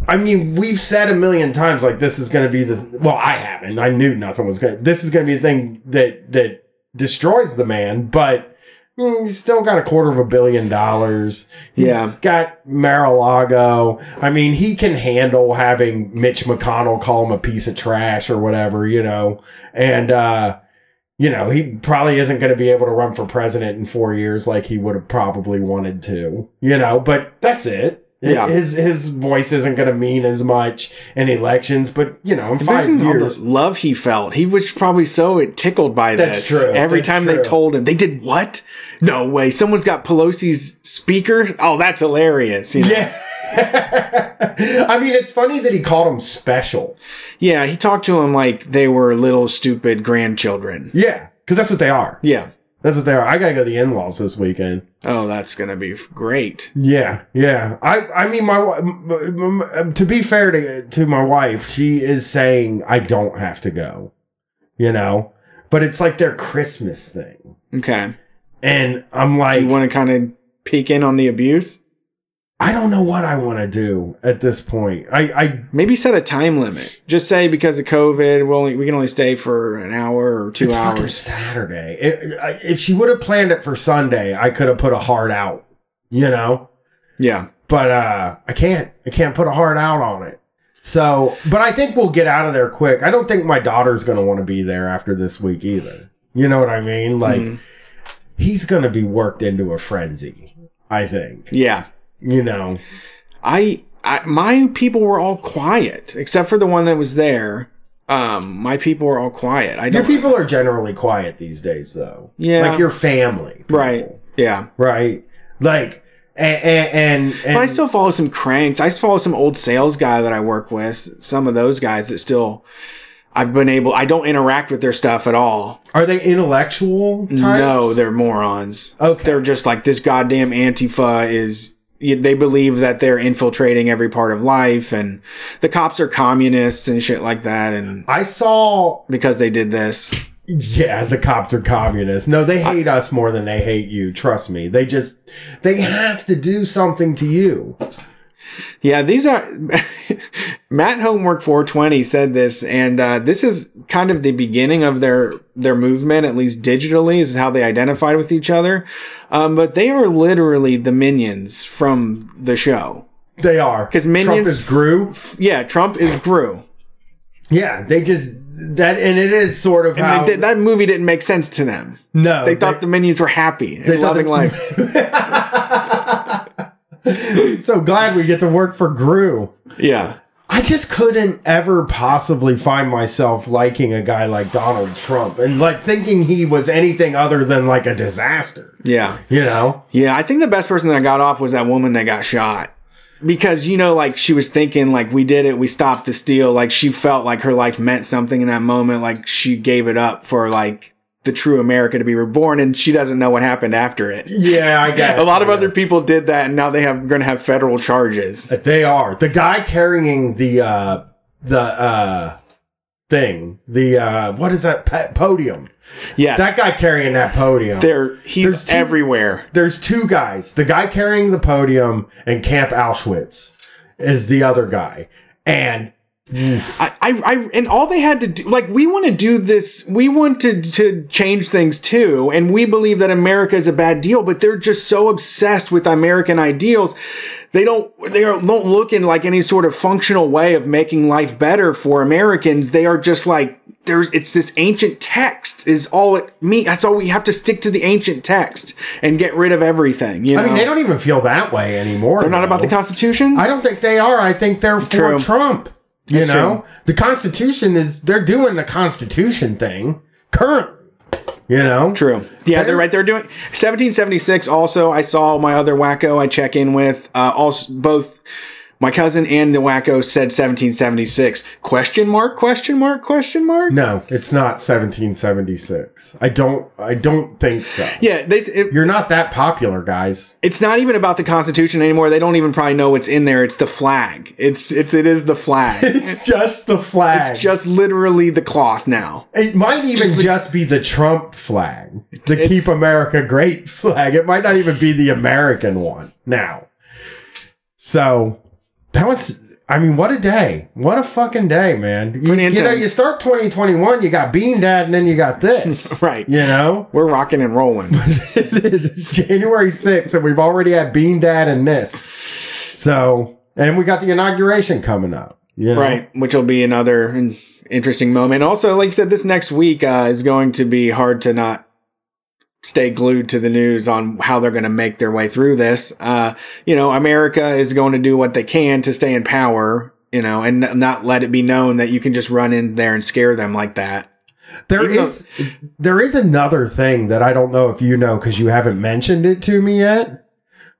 I mean, we've said a million times like this is going to be the. Well, I haven't. I knew nothing was going. to This is going to be the thing that that destroys the man, but he's still got a quarter of a billion dollars. He's Yeah. got Mar-a-Lago. I mean, he can handle having Mitch McConnell call him a piece of trash or whatever, you know. And uh you know, he probably isn't going to be able to run for president in 4 years like he would have probably wanted to. You know, but that's it. Yeah. His his voice isn't going to mean as much in elections, but you know, in 5 Imagine all years the love he felt. He was probably so tickled by That's this. true. Every That's time they told him, they did what? No way. Someone's got Pelosi's speakers. Oh, that's hilarious. You know? Yeah. [laughs] I mean, it's funny that he called him special. Yeah, he talked to him like they were little stupid grandchildren. Yeah, because that's what they are. Yeah. That's what they are. I gotta go to the in-laws this weekend. Oh, that's gonna be great. Yeah, yeah. I, I mean, my wi- m- m- to be fair to to my wife, she is saying I don't have to go. You know, but it's like their Christmas thing, Okay. And I'm like, you want to kind of peek in on the abuse? I don't know what I want to do at this point. I, I Maybe set a time limit. Just say because of COVID, we only we can only stay for an hour or two hours. Saturday. It- I- if she would have planned it for Sunday, I could have put a heart out. You know, Yeah. but uh I can't. I can't put a heart out on it. So, but I think we'll get out of there quick. I don't think my daughter's going to want to be there after this week either. You know what I mean? Like Mhm. He's going to be worked into a frenzy, I think. Yeah. You know. I, I my people were all quiet except for the one that was there. Um, my people were all quiet. I Your people are generally quiet these days though. Yeah. Like your family. people, right. Yeah. Right. Like and and, and, But I still follow some cranks. I still follow some old sales guy that I work with. Some of those guys that still. I've been able. I don't interact with their stuff at all. are they intellectual types? No, they're morons. Okay. They're just like this goddamn Antifa is. They believe that they're infiltrating every part of life, and the cops are communists and shit like that. And I saw because they did this, Yeah, the cops are communists. No, they hate us more than they hate you. Trust me. They just they have to do something to you. Yeah, these are [laughs] Matt Homework 420 said this, and uh, this is kind of the beginning of their their movement, at least digitally, is how they identified with each other. Um, but they are literally the minions from the show. They are because minions- is Gru. Yeah, Trump is Gru. Yeah, they just that, and it is sort of And how they did, that movie didn't make sense to them. no They thought the minions were happy they and loving the- life. [laughs] [laughs] [laughs] so glad we get to work for Gru. Yeah. I just couldn't ever possibly find myself liking a guy like Donald Trump and like thinking he was anything other than like a disaster. Yeah. You know? Yeah, I think the best person that got off was that woman that got shot. Because, you know, like she was thinking, like, we did it, we stopped the steal. Like, she felt like her life meant something in that moment. Like, she gave it up for, like, the true America to be reborn, and she doesn't know what happened after it. Yeah, I [laughs] guess. A lot of yeah. other people did that, and now they have going to have federal charges. They are. The guy carrying the uh the uh thing. The uh what is that pa- podium? Yes. That guy carrying that podium. there, he's There's two- everywhere. There's two guys. The guy carrying the podium and Camp Auschwitz is the other guy. And I, I, I, and all they had to do, like, we want to do this, we want to, to change things too, and we believe that America is a bad deal, but they're just so obsessed with American ideals. They don't, they don't look in like any sort of functional way of making life better for Americans. They are just like, there's, it's this ancient text is all it me. That's all we have to stick to the ancient text and get rid of everything. You know, I mean, they don't even feel that way anymore. they're not about the. Constitution. I don't think they are. I think they're for True. Trump. You know, true. the Constitution is they're doing the Constitution thing currently. You know, True. Yeah, they're They're- right. They're doing 1776. Also, I saw my other wacko. I check in with uh, also both my cousin and the wacko said 1776. Question mark? Question mark? Question mark? No, it's not 1776. I don't. I don't think so. Yeah, they. It, You're not that popular, guys. it's not even about the Constitution anymore. They don't even probably know what's in there. It's the flag. It's it's it is the flag. [laughs] It's just the flag. it's just literally the cloth now. It might even just be the Trump flag, the It's- Keep America Great [laughs] flag. It might not even be the American one now. So that was, I mean, what a day. What a fucking day, man. You, you know, you start 2021, you got Bean Dad, and then you got this. [laughs] Right. You know? We're rocking and rolling. it is. [laughs] It's January 6th, and we've already had Bean Dad and this. So, and we got the inauguration coming up. You know? Right, which will be another interesting moment. Also, like you said, this next week uh, is going to be hard to not stay glued to the news on how they're going to make their way through this. Uh, you know, America is going to do what they can to stay in power, you know, and not let it be known that you can just run in there and scare them like that. There Even though- is there is another thing that I don't know if you know because you haven't mentioned it to me yet.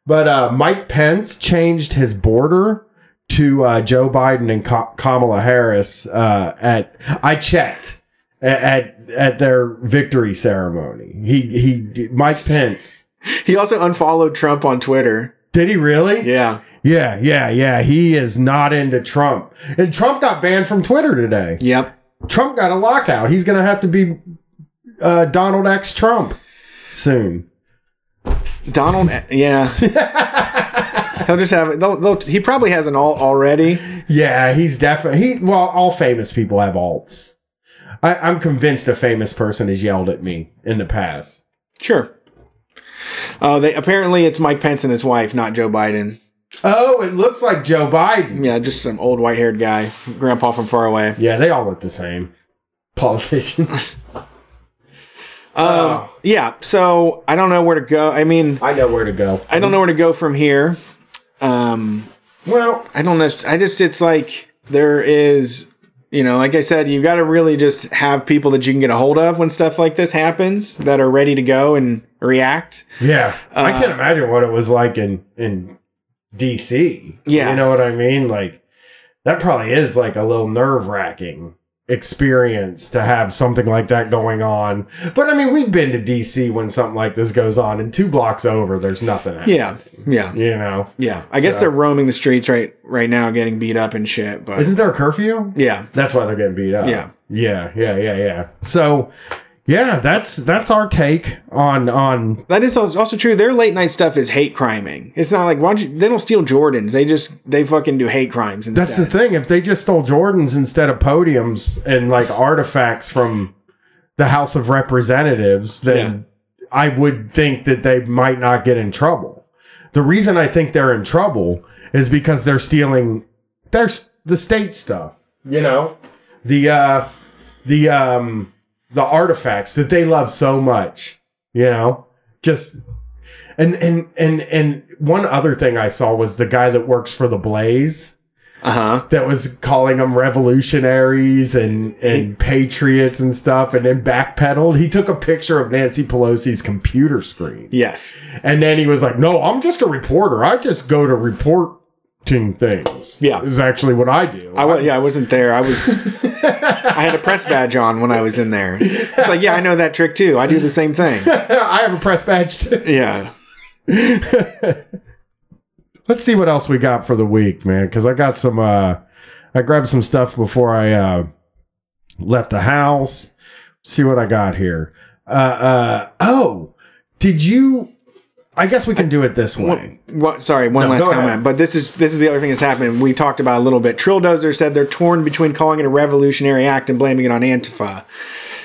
But uh, Mike Pence changed his border to uh, Joe Biden and Ka- Kamala Harris uh, at I checked at, at their victory ceremony. He he Mike Pence [laughs] He also unfollowed Trump on Twitter. did he really? Yeah. yeah, yeah, yeah. He is not into Trump, and Trump got banned from Twitter today. Yep. Trump got a lockout. He's going to have to be uh, Donald X Trump soon. Donald, yeah. [laughs] He'll just have it. They'll, they'll, he probably has an alt already. Yeah, he's definitely he. Well, all famous people have alts. I, I'm convinced a famous person has yelled at me in the past. Sure. Oh, they apparently it's Mike Pence and his wife, not Joe Biden. Oh, it looks like Joe Biden. Yeah, just some old white haired guy, grandpa from far away. Yeah, they all look the same. [laughs] Politicians. Um, Oh. yeah, so I don't know where to go. I mean, I know where to go. I don't know where to go from here. Um, Well, I don't know. I just, it's like there is, you know, like I said, you got to really just have people that you can get a hold of when stuff like this happens that are ready to go and react. yeah, I Uh, can't imagine what it was like in in DC. Yeah. you know what I mean. Like that probably is like a little nerve wracking experience to have something like that going on. But I mean, we've been to DC when something like this goes on, and two blocks over, there's nothing. Happening, Yeah, yeah, you know. yeah. I guess they're roaming the streets right right now, getting beat up and shit. But Isn't there a curfew? yeah, That's why they're getting beat up. Yeah. Yeah, yeah, yeah, yeah. So, yeah, that's that's our take on on That is also true. Their late night stuff is hate criming. It's not like why don't you, they don't steal Jordans. They just they fucking do hate crimes instead. That's the thing. If they just stole Jordans instead of podiums and like artifacts from the House of Representatives, then I would think that they might not get in trouble. The reason I think they're in trouble is because they're stealing their s- the state stuff. You know, the uh, the um, the artifacts that they love so much. You know, just and and and and one other thing I saw was the guy that works for the Blaze Uh huh. that was calling them revolutionaries and and patriots and stuff, and then backpedaled. He took a picture of Nancy Pelosi's computer screen, Yes. and then he was like, "No, I'm just a reporter. I just go to reporting things." Yeah. is actually what I do. I was, yeah, I wasn't there. I was. [laughs] I had a press badge on when I was in there. It's like, yeah, I know that trick too. I do the same thing. [laughs] I have a press badge too. Yeah. [laughs] Let's see what else we got for the week, man. Because I got some. uh I grabbed some stuff before I uh left the house. See what I got here. Uh, uh oh, did you? I guess we can do it this way. One, one- sorry, one No, last go ahead. comment. But this is this is the other thing that's happening. We talked about a little bit. Trilldozer said they're torn between calling it a revolutionary act and blaming it on Antifa,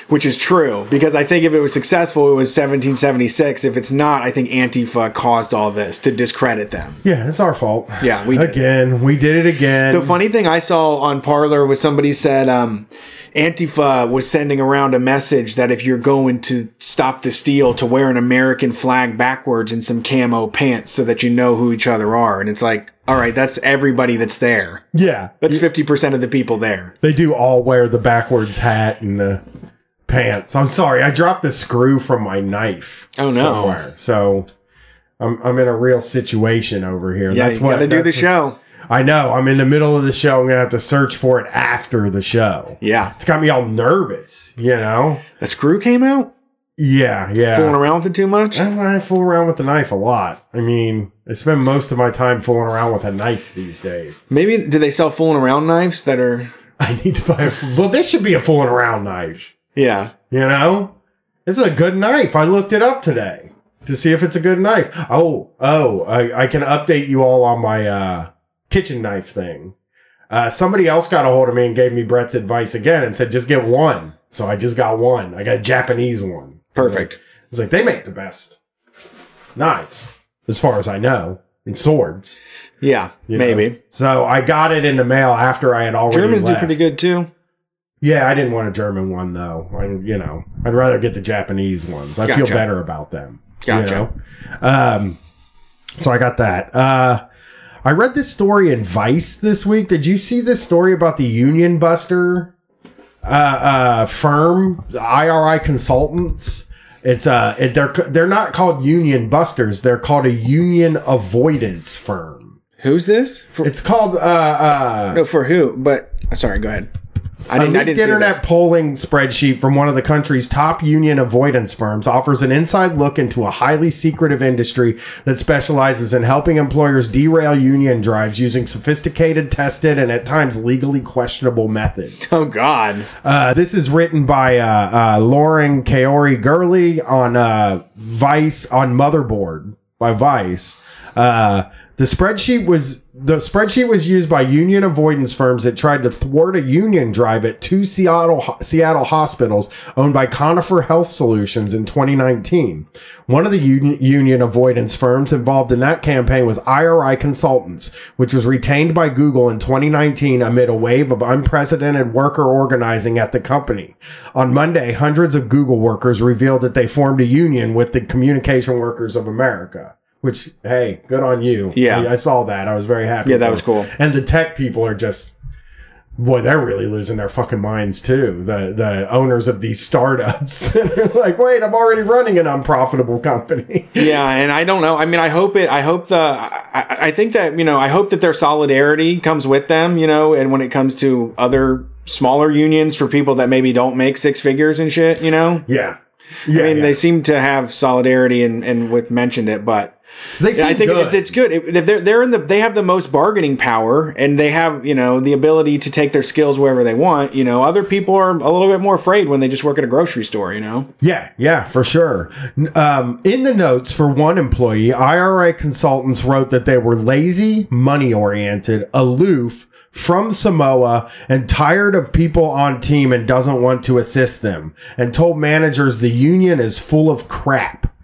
which is true because I think if it was successful, it was 1776. If it's not, I think Antifa caused all this to discredit them. Yeah, it's our fault. Yeah, we did. again. We did it again. The funny thing I saw on Parler was somebody said um, Antifa was sending around a message that if you're going to stop the steal, to wear an American flag backwards and some camo pants so that you know who each other are. And it's like, all right, that's everybody that's there. yeah, That's 50% of the people there. they do all wear the backwards hat and the pants. I'm sorry, I dropped the screw from my knife. Oh, no. Somewhere. So. I'm, I'm in a real situation over here. Yeah, that's you what got to do the that's- show. I know. I'm in the middle of the show. I'm gonna have to search for it after the show. Yeah. It's got me all nervous. You know? The screw came out? Yeah, yeah. Fooling around with it too much? I, I fool around with the knife a lot. I mean, I spend most of my time fooling around with a knife these days. Maybe, do they sell fooling around knives that are, [laughs] I need to buy. A, well, this should be a fooling around knife. yeah. You know, this is a good knife. I looked it up today to see if it's a good knife. Oh, oh, I, I can update you all on my uh, kitchen knife thing. Uh, somebody else got a hold of me and gave me Brett's advice again and said just get one. So I just got one. I got a Japanese one. Perfect. It's like they make the best knives, as far as I know, and swords. Yeah, you know? maybe. So I got it in the mail after I had already Germans do pretty good too. Yeah, I didn't want a German one though. I, you know, I'd rather get the Japanese ones. I feel better about them. you Gotcha. know? Um, so I got that. Uh, I read this story in Vice this week. Did you see this story about the Union Buster uh, uh, firm, the IRI Consultants? It's uh, it, they're they're not called Union Busters. They're called a Union Avoidance firm. Who's this? For, It's called uh, uh, no, for who? But sorry, go ahead. I a didn't. I leaked internet polling spreadsheet from one of the country's top union avoidance firms offers an inside look into a highly secretive industry that specializes in helping employers derail union drives using sophisticated, tested, and at times legally questionable methods. [laughs] Oh God. Uh, this is written by uh, uh, Lauren Kaori Gurley on uh, Vice on Motherboard by Vice. Uh, the spreadsheet was the spreadsheet was used by union avoidance firms that tried to thwart a union drive at two Seattle Seattle hospitals owned by Conifer Health Solutions in 2019. One of the un- union avoidance firms involved in that campaign was IRI Consultants, which was retained by Google in 2019 amid a wave of unprecedented worker organizing at the company. On Monday, hundreds of Google workers revealed that they formed a union with the Communication Workers of America. Which, hey, good on you. Yeah. I, I saw that. I was very happy. Yeah, that was cool. And the tech people are just, boy, they're really losing their fucking minds too. The the owners of these startups [laughs] that are like, wait, I'm already running an unprofitable company. [laughs] Yeah, and I don't know. I mean, I hope it. I hope the. I, I- I think that you know. I hope that their solidarity comes with them. You know, and when it comes to other smaller unions for people that maybe don't make six figures and shit. You know. yeah. Yeah. I mean, yeah. they seem to have solidarity and and with mentioned it, but They I think good. it's good. If they're they're in the they have the most bargaining power and they have you know the ability to take their skills wherever they want. You know, other people are a little bit more afraid when they just work at a grocery store. You know, Yeah, yeah, for sure. Um, in the notes for one employee, IRI consultants wrote that they were lazy, money oriented, aloof, from Samoa, and tired of people on team and doesn't want to assist them, and told managers the union is full of crap.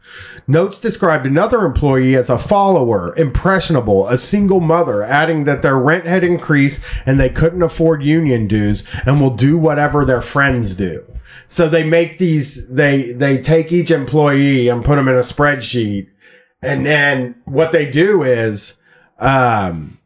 Notes described another employee as a follower, impressionable, a single mother, adding that their rent had increased and they couldn't afford union dues and will do whatever their friends do. So they make these they they take each employee and put them in a spreadsheet and then what they do is um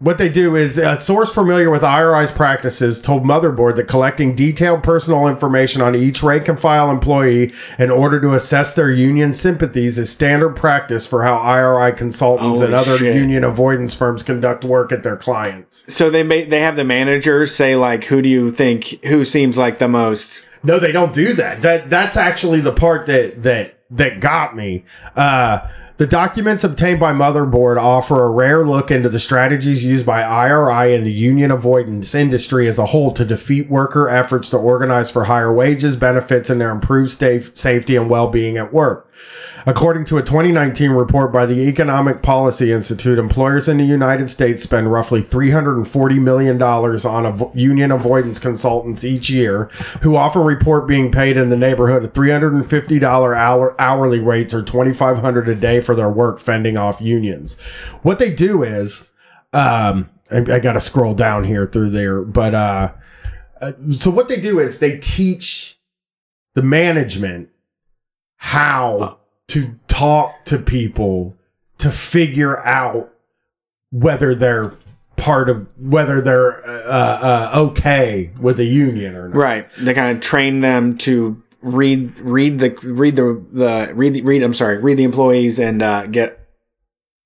what they do is a source familiar with IRI's practices told Motherboard that collecting detailed personal information on each rank and file employee in order to assess their union sympathies is standard practice for how IRI consultants and other shit. union avoidance firms conduct work at their clients. so they may they have the managers say like, who do you think who seems like the most No, they don't do that. That that's actually the part that that that got me. Uh the documents obtained by Motherboard offer a rare look into the strategies used by IRI and the union avoidance industry as a whole to defeat worker efforts to organize for higher wages, benefits, and their improved safety and well-being at work. According to a 2019 report by the Economic Policy Institute, employers in the United States spend roughly $340 million on avo- union avoidance consultants each year, who often report being paid in the neighborhood of $350 hour- hourly rates or 2,500 a day for their work fending off unions. What they do is, um, I, I got to scroll down here through there, but uh, uh, so what they do is they teach the management how to talk to people to figure out whether they're part of whether they're uh, uh, okay with the union or not. right? They kind of train them to read read the read the the read the, read. I'm sorry, read the employees and uh, get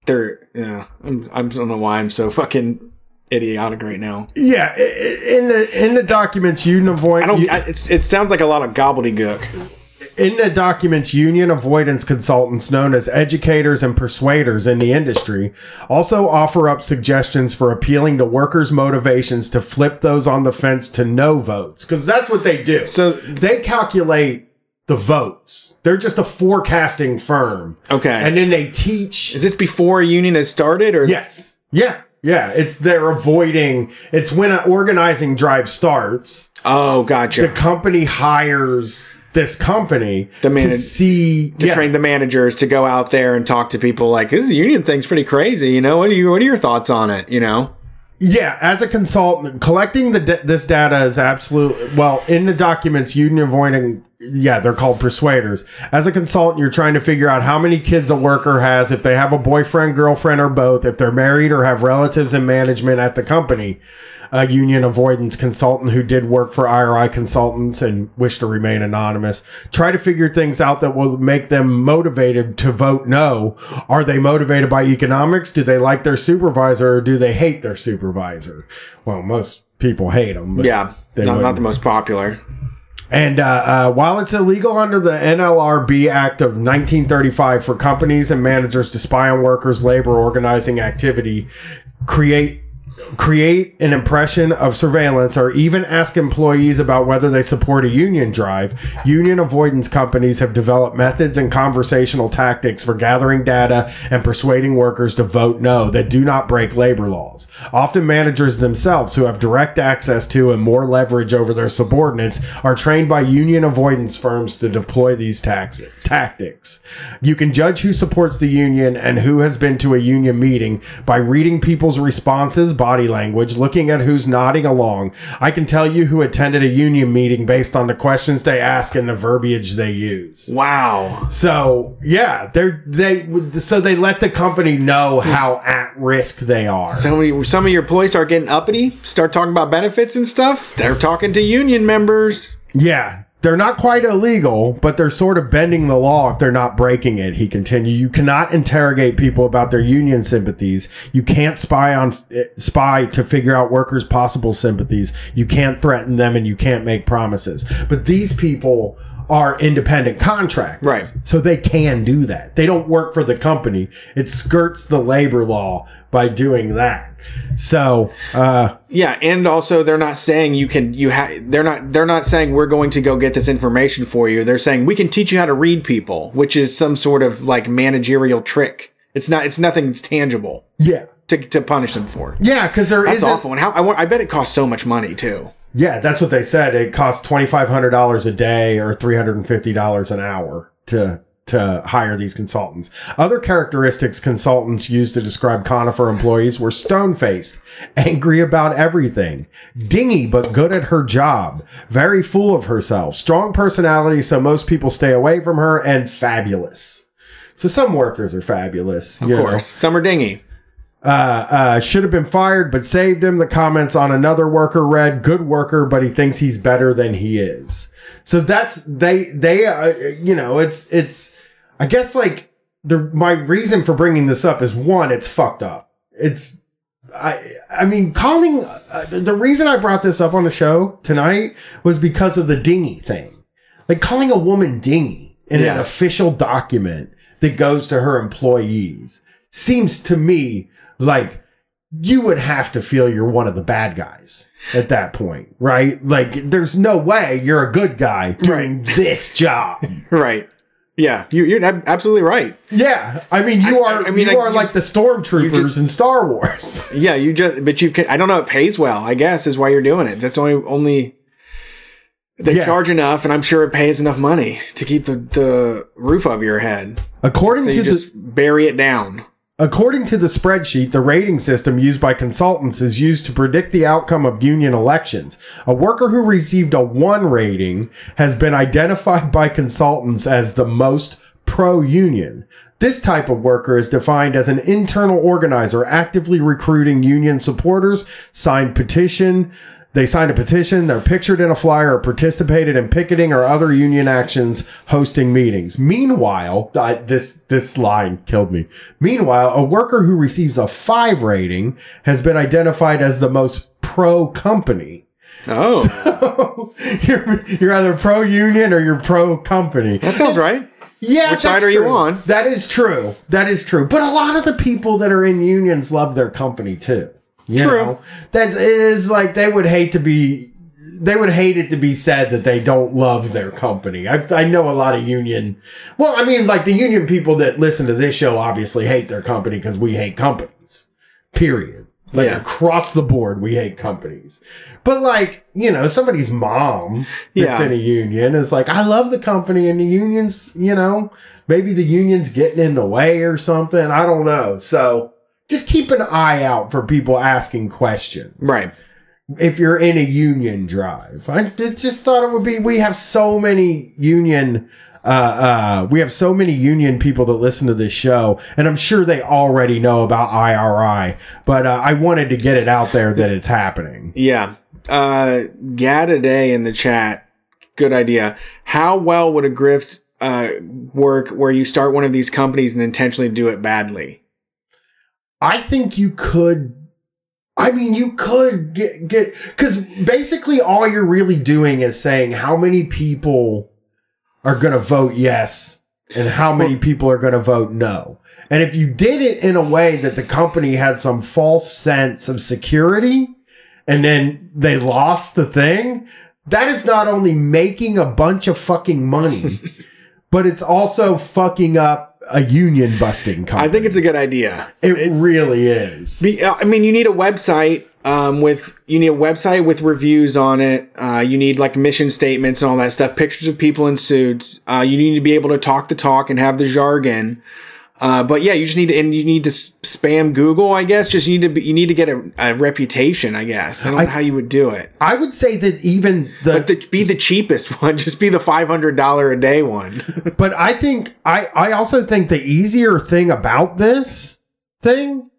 their. Yeah, I'm, I don't know why I'm so fucking idiotic right now. Yeah, i- i- in the in the documents, union avoid. I don't. I, it's, it sounds like a lot of gobbledygook. In the documents, union avoidance consultants known as educators and persuaders in the industry also offer up suggestions for appealing to workers' motivations to flip those on the fence to no votes because that's what they do. So they calculate the votes. They're just a forecasting firm, okay, and then they teach. is this before a union has started or Yes, yeah, yeah. It's they're avoiding. It's when an organizing drive starts Oh, gotcha. the company hires this company The man- to see to yeah, train the managers to go out there and talk to people like this union thing's pretty crazy. You know, what are you? What are your thoughts on it? You know, yeah as a consultant collecting the this data is absolutely well in the documents union avoiding yeah they're called persuaders as a consultant you're trying to figure out how many kids a worker has if they have a boyfriend girlfriend or both if they're married or have relatives in management at the company a union avoidance consultant who did work for IRI consultants and wish to remain anonymous. Try to figure things out that will make them motivated to vote no. Are they motivated by economics? Do they like their supervisor or do they hate their supervisor? Well, most people hate them. yeah, not, not the most popular. And uh, uh, while it's illegal under the NLRB Act of 1935 for companies and managers to spy on workers' labor organizing activity, create create an impression of surveillance or even ask employees about whether they support a union drive, union avoidance companies have developed methods and conversational tactics for gathering data and persuading workers to vote no that do not break labor laws. Often managers themselves who have direct access to and more leverage over their subordinates are trained by union avoidance firms to deploy these tax- tactics. You can judge who supports the union and who has been to a union meeting by reading people's responses, body language, looking at who's nodding along. I can tell you who attended a union meeting based on the questions they ask and the verbiage they use. Wow. So yeah, they're they so they let the company know how at risk they are. Some of, you, some of your employees are getting uppity, start talking about benefits and stuff. They're talking to union members. Yeah, they're not quite illegal, but they're sort of bending the law if they're not breaking it. He continued. You cannot interrogate people about their union sympathies. You can't spy on spy to figure out workers' possible sympathies. You can't threaten them, and you can't make promises. But these people are independent contractors. Right. So they can do that. They don't work for the company. It skirts the labor law by doing that. So, uh, Yeah, and also they're not saying you can you have they're not they're not saying we're going to go get this information for you. They're saying we can teach you how to read people, which is some sort of like managerial trick. It's not it's nothing tangible yeah. to, to punish them for. Yeah, because there That's awful. And how I, want, I bet it costs so much money too. Yeah, that's what they said. It costs twenty five hundred dollars a day or three hundred and fifty dollars an hour to to hire these consultants. Other characteristics consultants used to describe Conifer employees were stone faced, angry about everything, dingy but good at her job, very full of herself, strong personality, so most people stay away from her, and fabulous. So some workers are fabulous, Of course, summer dinghy. uh, uh, should have been fired, but saved him. The comments on another worker read, "Good worker, but he thinks he's better than he is." So that's they they uh, you know it's it's I guess like the my reason for bringing this up is one, it's fucked up. It's I I mean calling uh, the reason I brought this up on the show tonight was because of the dingy thing, like calling a woman dingy in an official document that goes to her employees seems to me like you would have to feel you're one of the bad guys at that point, right? Like there's no way you're a good guy doing this job. [laughs] Right. Yeah, you, you're absolutely right. Yeah, I mean you are I mean, you like, are you- like the stormtroopers just- in Star Wars. [laughs] Yeah, you just but you I don't know it pays well. I guess is why you're doing it. That's only only they Yeah. charge enough, and I'm sure it pays enough money to keep the, the roof over your head. According So to you the just bury it down. According to the spreadsheet, the rating system used by consultants is used to predict the outcome of union elections. A worker who received a 1 rating has been identified by consultants as the most pro union. This type of worker is defined as an internal organizer actively recruiting union supporters, signed petition, they signed a petition, they're pictured in a flyer, or participated in picketing or other union actions, hosting meetings. Meanwhile, I, this this line killed me. Meanwhile, a worker who receives a five rating has been identified as the most pro company. Oh, [laughs] you're, you're either pro union or you're pro company. that sounds right. Yeah, Which side are you on? That is true. That is true. But a lot of the people that are in unions love their company too. You True. know? That is like they would hate to be they would hate it to be said that they don't love their company. I, I know a lot of union. Well, I mean, like the union people that listen to this show obviously hate their company because we hate companies. Period. Like Yeah. across the board, we hate companies. But like, you know, somebody's mom that's Yeah. in a union is like, I love the company and the unions, you know, maybe the union's getting in the way or something. I don't know. So just keep an eye out for people asking questions Right. if you're in a union drive. I just thought it would be. We have so many union. Uh, uh, we have so many union people that listen to this show, and I'm sure they already know about IRI. But uh, I wanted to get it out there that it's happening. Yeah. Uh, Gad Day in the chat. Good idea. How well would a grift uh, work where you start one of these companies and intentionally do it badly? I think you could. I mean, you could get get because basically all you're really doing is saying how many people are going to vote yes and how many people are going to vote no. And if you did it in a way that the company had some false sense of security and then they lost the thing, that is not only making a bunch of fucking money, [laughs] but it's also fucking up a union busting company. I think it's a good idea. It really is. Be, uh, I mean, you need a website um, with you need a website with reviews on it. Uh, you need like mission statements and all that stuff. Pictures of people in suits. Uh, you need to be able to talk the talk and have the jargon. Uh, but yeah, you just need to, and you need to spam Google. I guess just you need to be, you need to get a, a reputation. I guess I don't I- know how you would do it. I would say that even the, But the, be the cheapest [laughs] one. Just be the five hundred dollar a day one. [laughs] but I think I I also think the easier thing about this thing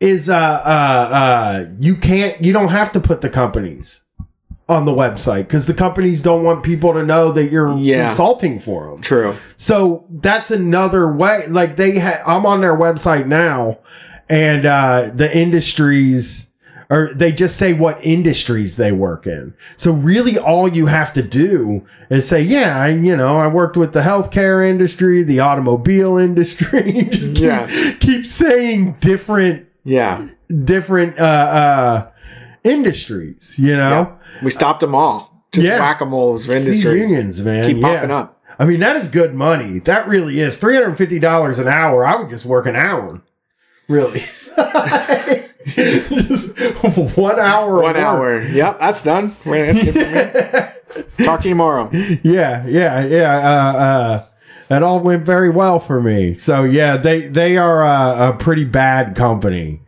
is uh uh uh you can't you don't have to put the companies on the website because the companies don't want people to know that you're Yeah. consulting for them. True. So that's another way. Like they ha- I'm on their website now, and uh, the industries or they just say what industries they work in. So really all you have to do is say, yeah, I, you know, I worked with the healthcare industry, the automobile industry. [laughs] just keep, Yeah. keep saying different, Yeah. different, uh, uh, industries, you know? We stopped them all. Just Yeah. whack a moles of These industries. unions, man. Keep yeah. popping up. I mean, that is good money. That really is. $350 an hour. I would just work an hour. Really. [laughs] One hour. One hour. Yep, that's done. That's good for me. [laughs] Talk to you tomorrow. yeah, yeah, yeah. Uh, uh, that all went very well for me. So yeah, they they are uh, a pretty bad company.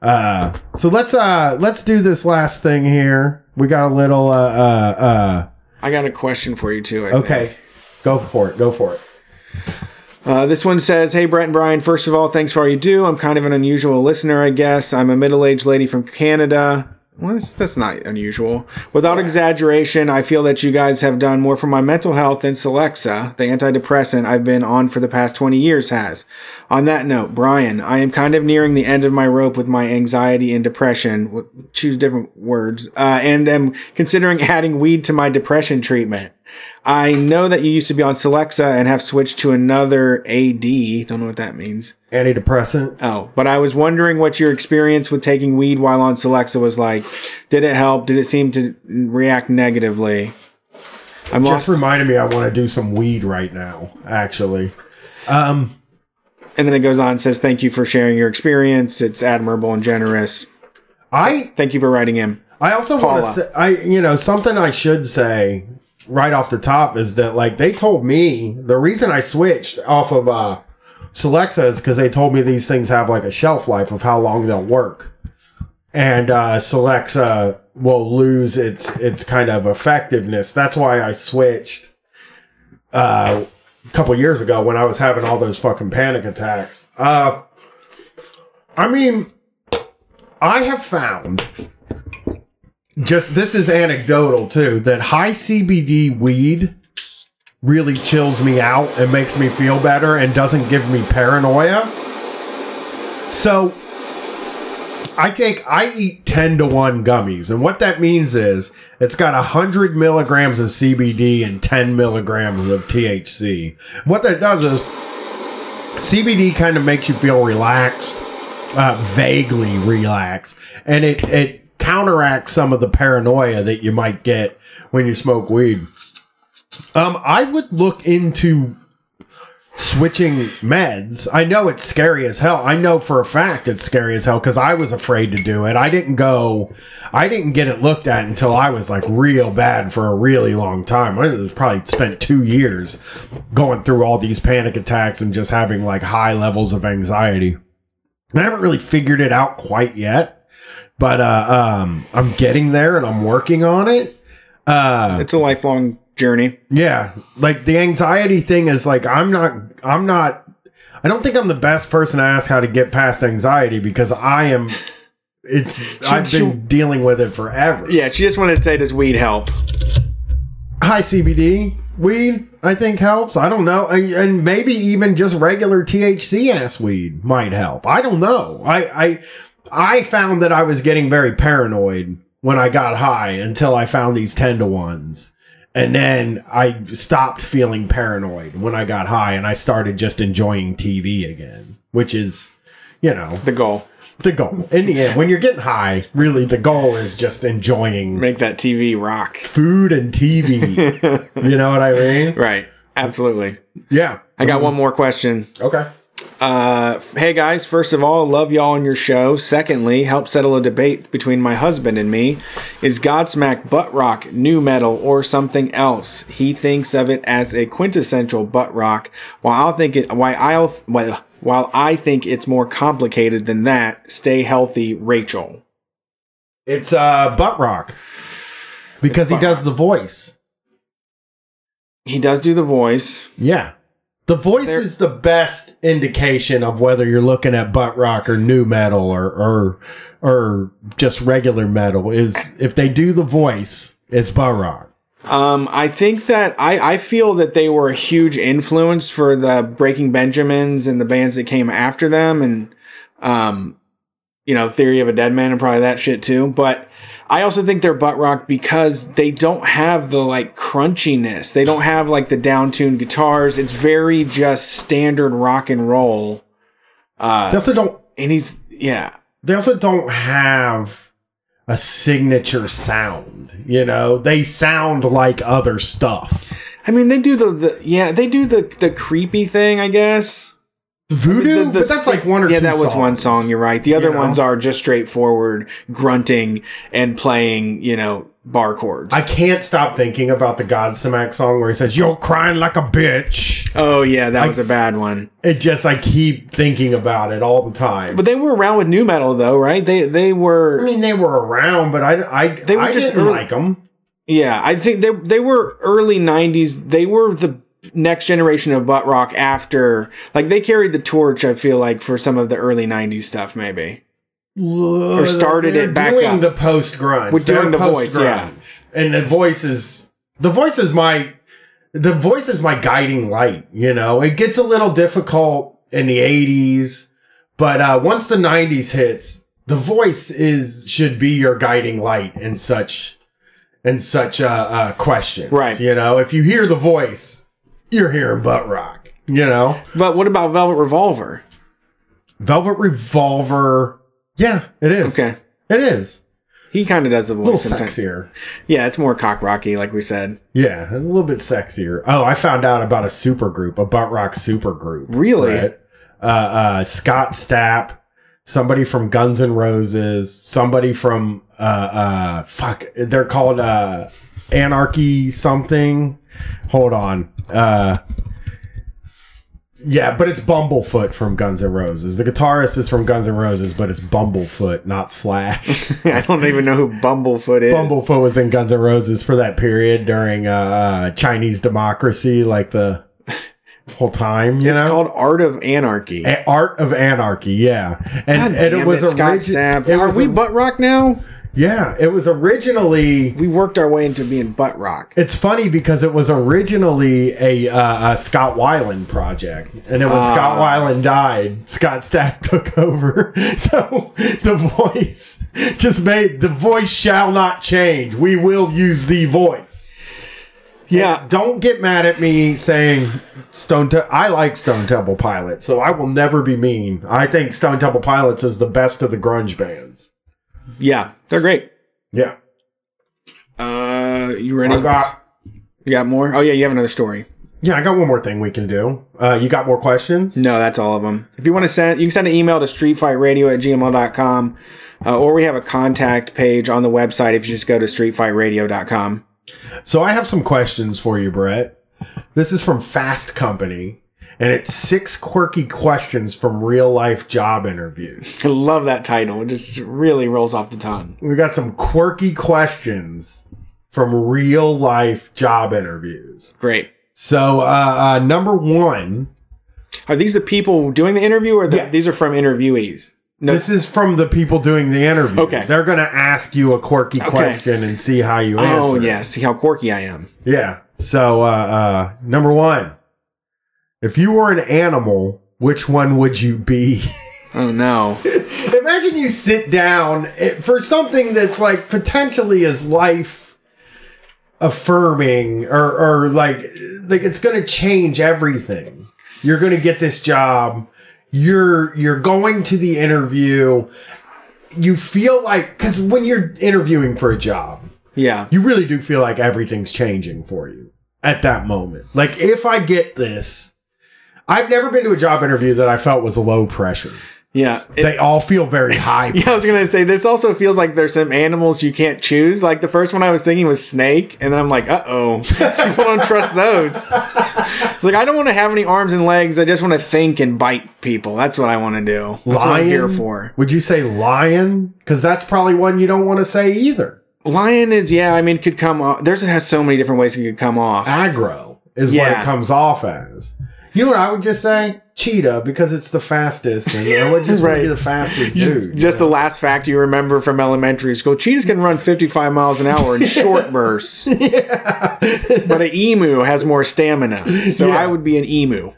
Uh, so let's uh let's do this last thing here. We got a little uh uh uh I got a question for you too. I okay. think. Go for it. Go for it. Uh, this one says, Hey, Brett and Brian, first of all, thanks for all you do. I'm kind of an unusual listener, I guess. I'm a middle aged lady from Canada. Well, that's, that's not unusual. Without exaggeration, I feel that you guys have done more for my mental health than Celexa, the antidepressant I've been on for the past 20 years, has. On that note, Brian, I am kind of nearing the end of my rope with my anxiety and depression. Choose different words. Uh, and am considering [laughs] adding weed to my depression treatment. I know that you used to be on Celexa and have switched to another AD. Don't know what that means. Antidepressant. Oh, but I was wondering what your experience with taking weed while on Celexa was like. Did it help? Did it seem to react negatively? I'm Just lost. reminded me I want to do some weed right now. Actually. Um. and then it goes on and says, "Thank you for sharing your experience. It's admirable and generous. I Thank you for writing him." I also want to say, I you know, something I should say right off the top is that like they told me the reason I switched off of uh Celexa is because they told me these things have like a shelf life of how long they'll work, and uh Celexa will lose its its kind of effectiveness. That's why I switched uh a couple years ago when I was having all those fucking panic attacks. Uh, I mean, I have found just this is anecdotal too that high CBD weed really chills me out and makes me feel better and doesn't give me paranoia. So I take I eat 10 to 1 gummies and what that means is it's got 100 milligrams of CBD and 10 milligrams of THC. What that does is CBD kind of makes you feel relaxed, uh, vaguely relaxed, and it it counteracts some of the paranoia that you might get when you smoke weed. Um, I would look into switching meds. I know it's scary as hell. I know for a fact it's scary as hell because I was afraid to do it. I didn't go, I didn't get it looked at until I was like real bad for a really long time. I probably spent two years going through all these panic attacks and just having like high levels of anxiety. I haven't really figured it out quite yet, but uh, um, I'm getting there and I'm working on it. Uh, It's a lifelong journey. yeah, like the anxiety thing is like I'm not I'm not I don't think I'm the best person to ask how to get past anxiety because I am it's I've been she- dealing with it forever. Yeah, she just wanted to say, "Does weed help?" High CBD weed I think helps. I don't know. And, and maybe even just regular THC ass weed might help. I don't know. I I I found that I was getting very paranoid when I got high until I found these 10 to 1s. And then I stopped feeling paranoid when I got high and I started just enjoying TV again, which is, you know, The goal: the goal. In the end, when you're getting high, really the goal is just enjoying make that TV rock. food and TV. [laughs] you know what I mean? right. Absolutely. Yeah. I got one more question. Okay. Uh, hey guys, first of all, love y'all on your show. Secondly, help settle a debate between my husband and me. Is Godsmack butt rock new metal or something else? He thinks of it as a quintessential butt rock, while I'll think it. Why I'll well, while I think it's more complicated than that. Stay healthy, Rachel. It's uh butt rock. Because It's he does rock. the voice. He does do the voice. Yeah. The voice is the best indication of whether you're looking at butt rock or new metal or or or just regular metal is if they do the voice, it's butt rock. Um, I think that I, I feel that they were a huge influence for the Breaking Benjamins and the bands that came after them, and um, you know, Theory of a Deadman and probably that shit too. But I also think they're butt rock because they don't have the like crunchiness. They don't have like the down-tuned guitars. It's very just standard rock and roll. Uh, They also don't. and he's yeah, They also don't have a signature sound. You know, they sound like other stuff. I mean they do the, the yeah they do the the creepy thing I guess. Voodoo, The- the but that's like one or yeah that was one song. You're right. The other You know? ones are just straightforward grunting and playing you know bar chords. I can't stop thinking about the Godsmack song where he says, "You're crying like a bitch." oh yeah, that I- was a bad one. It just I keep thinking about it all the time. But they were around with new metal though, right? They they were. I mean, they were around, but I I They were I just didn't early- like them. yeah. I think they they were early '90s. They were the next generation of butt rock after like they carried the torch. I feel like for some of the early '90s stuff, maybe. Or started it back doing up. the post grunge. With doing the voice, yeah. and the voice is the voice is my the voice is my guiding light. You know, it gets a little difficult in the '80s, but uh, once the '90s hits, the voice is should be your guiding light in such in such uh, uh, questions. Right. You know, if you hear the voice, you're hearing butt rock. You know, But what about Velvet Revolver? Velvet Revolver. Yeah, it is. Okay, It is. he kind of does the voice. A little sometimes. sexier. Yeah, it's more cock rocky, like we said. Yeah, a little bit sexier. Oh, I found out about a super group, a butt rock super group. Really? right? Uh, uh, Scott Stapp, somebody from Guns N' Roses, somebody from uh, uh, fuck, they're called uh, Anarchy something. Hold on. Uh, yeah, but it's Bumblefoot from Guns N' Roses. The guitarist is from Guns N' Roses, but it's Bumblefoot, not Slash. [laughs] I don't even know who Bumblefoot is. Bumblefoot was in Guns N' Roses for that period during uh, uh, Chinese democracy, like the [laughs] whole time. You It's know, called Art of Anarchy. A- Art of Anarchy. Yeah, and, and it was it, Scott origi- Stapp. It Are we a- butt rock now? Yeah, it was originally. We worked our way into being butt rock. It's funny because it was originally a, uh, a Scott Weiland project, and then when Ah. Scott Weiland died, Scott Stapp [laughs] took over. So the voice just made the voice shall not change. We will use the voice. Yeah, Don't get mad at me saying Stone. Te- I like Stone Temple Pilots, so I will never be mean. I think Stone Temple Pilots is the best of the grunge bands. Yeah, they're great. Yeah, Uh, you ready? I got. you got more? Oh yeah, you have another story. Yeah, I got one more thing we can do. Uh, you got more questions? No, that's all of them. If you want to send, you can send an email to streetfightradio at gmail.com, uh, or we have a contact page on the website if you just go to streetfightradio.com. So I have some questions for you, Brett. This is from Fast Company, and it's six quirky questions from real life job interviews. I love that title. It just really rolls off the tongue. We got some quirky questions from real life job interviews. Great. So, uh, uh, number one, Are these the people doing the interview, or the, Yeah. these are from interviewees? No, this is from the people doing the interview. Okay. They're going to ask you a quirky question and see how you answer. oh yeah, see how quirky I am. Yeah. So, uh, uh, number one, if you were an animal, which one would you be? Oh no. [laughs] Imagine you sit down eh, for something that's like potentially as life affirming or, or like like it's going to change everything. You're going to get this job. You're you're going to the interview. You feel like cuz when you're interviewing for a job, Yeah. you really do feel like everything's changing for you at that moment. Like if I get this, I've never been to a job interview that I felt was low pressure. Yeah. It- They all feel very [laughs] high. yeah, I was gonna say this also feels like there's some animals you can't choose. Like the first one I was thinking was snake, and then I'm like, uh oh, [laughs] people don't trust those. It's like I don't want to have any arms and legs. I just want to think and bite people. That's what I want to do. That's what I'm here for. Would you say lion? Because that's probably one you don't want to say either. Lion is yeah. I mean, could come off. There's it has so many different ways it could come off. Aggro is what it comes off as. You know what I would just say? Cheetah, because it's the fastest, and I would just [laughs] Right. be the fastest Just, dude. just you the last fact you remember from elementary school: cheetahs can run 55 miles an hour in [laughs] short bursts, [laughs] yeah. but an emu has more stamina. So Yeah. I would be an emu.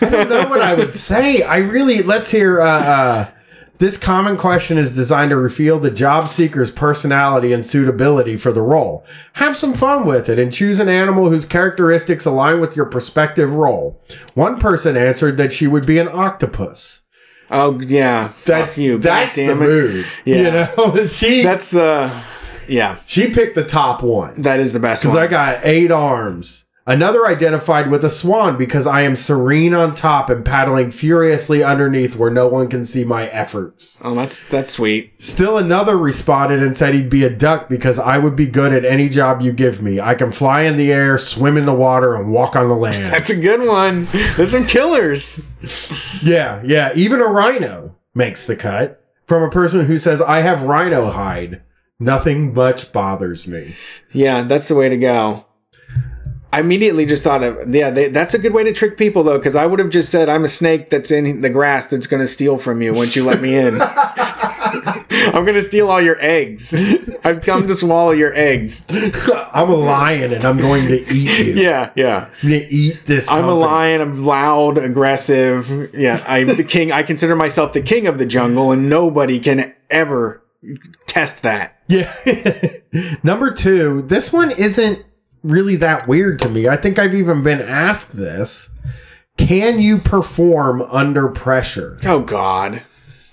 I don't know what I would say. I really let's hear uh, uh This common question is designed to reveal the job seeker's personality and suitability for the role. Have some fun with it and choose an animal whose characteristics align with your prospective role. One person answered that she would be an octopus. Oh yeah, fuck That's you. That's the it. mood. Yeah. You know, [laughs] she That's the yeah. she picked the top one. That is the best Because. I got eight arms. Another identified with a swan because I am serene on top and paddling furiously underneath where no one can see my efforts. oh, that's that's sweet. Still another responded and said he'd be a duck because I would be good at any job you give me. I can fly in the air, swim in the water, and walk on the land. [laughs] That's a good one. There's some killers. yeah, yeah. Even a rhino makes the cut from a person who says, I have rhino hide. Nothing much bothers me. Yeah, that's the way to go. I immediately just thought of yeah, they, that's a good way to trick people though, because I would have just said I'm a snake that's in the grass that's going to steal from you once you let me in. [laughs] I'm going to steal all your eggs. I've come to swallow your eggs. I'm a lion and I'm going to eat you. [laughs] Yeah, yeah. I'm going to eat this. I'm a lion. I'm loud, aggressive. Yeah, I'm the king. I consider myself the king of the jungle, and nobody can ever test that. Yeah. [laughs] Number two, this one isn't really that weird to me. I think I've even been asked this. Can you perform under pressure? Oh God.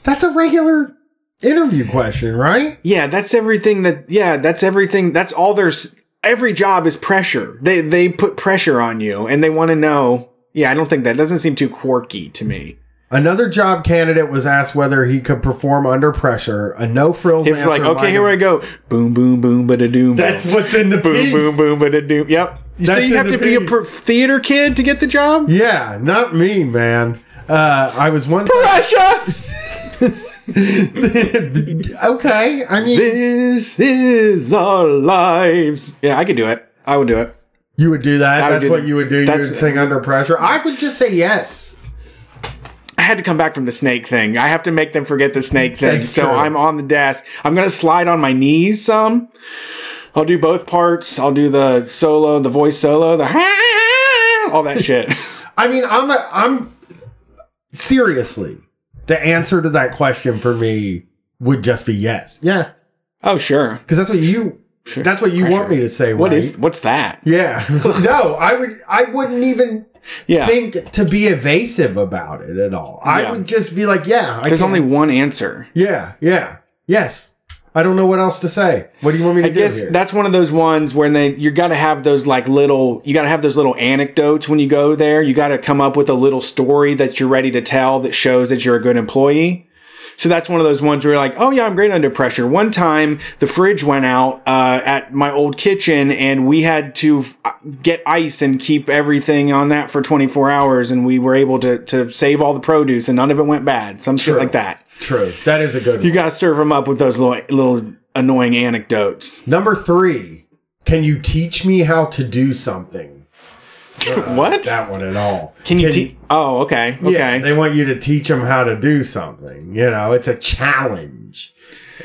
That's a regular interview question, right? Yeah, that's everything that yeah, that's everything that's all there's every job is pressure. They they put pressure on you and they want to know. Yeah, I don't think that doesn't seem too quirky to me. Another job candidate was asked whether he could perform under pressure. A no frills It's like, okay, here I go. Boom boom boom ba da doom. That's what's in the boom piece. boom boom ba da doom. Yep. so you have to be a per- theater kid to get the job? Yeah, not me, man. Uh, I was one. Pressure. [laughs] okay, I mean, This is our lives. Yeah, I could do it. I would do it. you would do that. Would That's do what that. you would do. You would sing under pressure. I would just say yes. I had to come back from the snake thing. I have to make them forget the snake thing. That's so true. I'm on the desk. I'm going to slide on my knees some. I'll do both parts. I'll do the solo, the voice solo, the [laughs] all that shit. [laughs] I mean, I'm a, I'm seriously. The answer to that question for me would just be yes. Yeah, oh, sure. because that's what you. Sure. That's what you Pressure. want me to say. What right? is what's that? Yeah. [laughs] no, I would. I wouldn't even Yeah. think to be evasive about it at all. I would just be like, yeah. I There's can- only one answer. Yeah. Yeah. Yes. I don't know what else to say. What do you want me to I do guess here? that's one of those ones where they you got to have those like little you got to have those little anecdotes when you go there. You got to come up with a little story that you're ready to tell that shows that you're a good employee. So that's one of those ones where you're like, oh yeah, I'm great under pressure. One time the fridge went out uh, at my old kitchen and we had to uh, get ice and keep everything on that for 24 hours and we were able to, to save all the produce and none of it went bad. Some shit like that. True. That is a good one. You got to serve them up with those little, little annoying anecdotes. Number three. Can you teach me how to do something? [laughs] what? That one at all. Can you teach? Oh, okay. Okay. Yeah, they want you to teach them how to do something. You know, it's a challenge.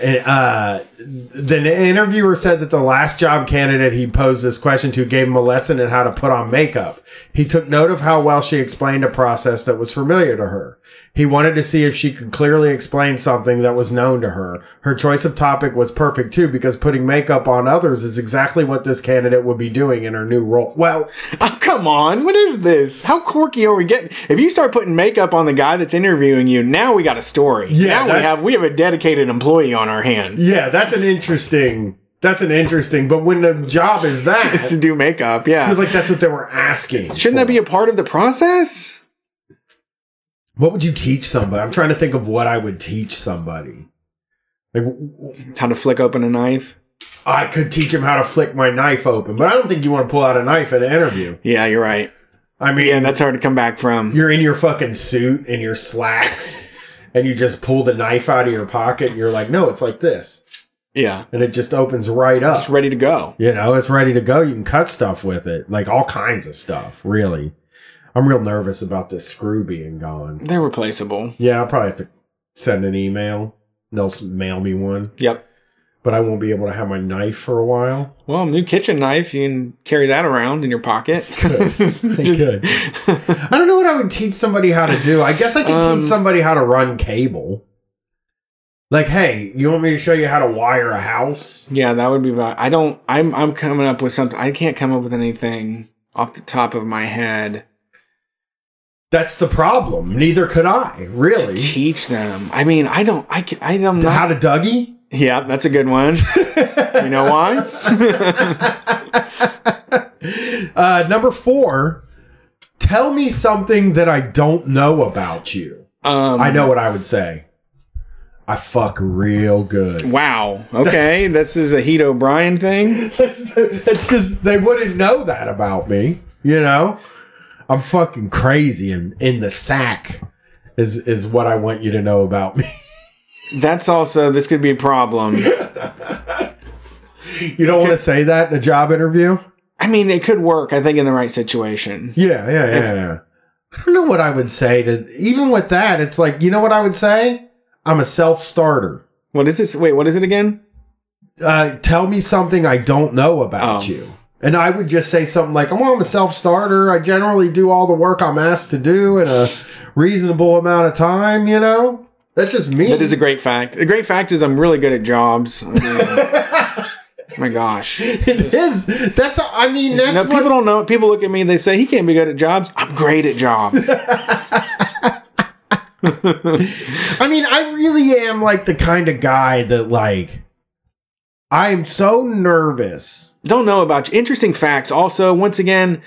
And, uh, the interviewer said that the last job candidate he posed this question to gave him a lesson in how to put on makeup. He took note of how well she explained a process that was familiar to her. He wanted to see if she could clearly explain something that was known to her. Her choice of topic was perfect too, because putting makeup on others is exactly what this candidate would be doing in her new role. Well, [laughs] Oh, come on. What is this? How quirky are we getting? If you start putting makeup on the guy that's interviewing you, now we got a story. Yeah, Now we have we have a dedicated employee on our hands. yeah, that's an interesting. That's an interesting. But when the job is that, [laughs] Is to do makeup. Yeah. was like that's what they were asking. Shouldn't that be a part of the process? What would you teach somebody? I'm trying to think of what I would teach somebody. Like How to flick open a knife? I could teach him how to flick my knife open, but I don't think you want to pull out a knife in an interview. Yeah, you're right. I mean, Yeah, that's hard to come back from. you're in your fucking suit and your slacks, [laughs] and you just pull the knife out of your pocket, and you're like, no, it's like this, Yeah. and it just opens right up. Just ready to go. You know, it's ready to go. You can cut stuff with it, like all kinds of stuff. Really, I'm real nervous about this screw being gone. They're replaceable. Yeah, I'll probably have to send an email. They'll mail me one, Yep. but I won't be able to have my knife for a while. Well, new kitchen knife, you can carry that around in your pocket. [laughs] Could. [laughs] Just- could. [laughs] I don't know what I would teach somebody how to do. I guess I could Um, teach somebody how to run cable. Like, hey, you want me to show you how to wire a house? Yeah, that would be about. I don't. I'm. I'm coming up with something. I can't come up with anything off the top of my head. That's the problem. Neither could I, really. Teach them. I mean, I don't. I. can- I don't know. How to Dougie? yeah, that's a good one. [laughs] you know why? [laughs] uh, number four, tell me something that I don't know about you. Um, I know what I would say. I fuck real good. Wow. Okay, [laughs] this is a Heat O'Brien thing. it's just they wouldn't know that about me. You know, I'm fucking crazy and in the sack is is what I want you to know about me. [laughs] That's also. This could be a problem. You don't want to say that in a job interview? I mean, it could work. I think in the right situation. Yeah, yeah, yeah, yeah. I don't know what I would say to even with that. It's like you know what I would say. I'm a self starter. What is this? Wait, what is it again? Uh, tell me something I don't know about Oh. you. And I would just say something like, "Oh, I'm a self starter. I generally do all the work I'm asked to do in a reasonable amount of time." You know, that's just me. That is a great fact. The great fact is I'm really good at jobs. I mean, [laughs] my gosh. it is. That's. A, I mean, that's No, what. people don't know. People look at me and they say he can't be good at jobs. I'm great at jobs. [laughs] [laughs] I mean, I really am like the kind of guy that like. I'm so nervous. don't know about you. Interesting facts. Also, once again,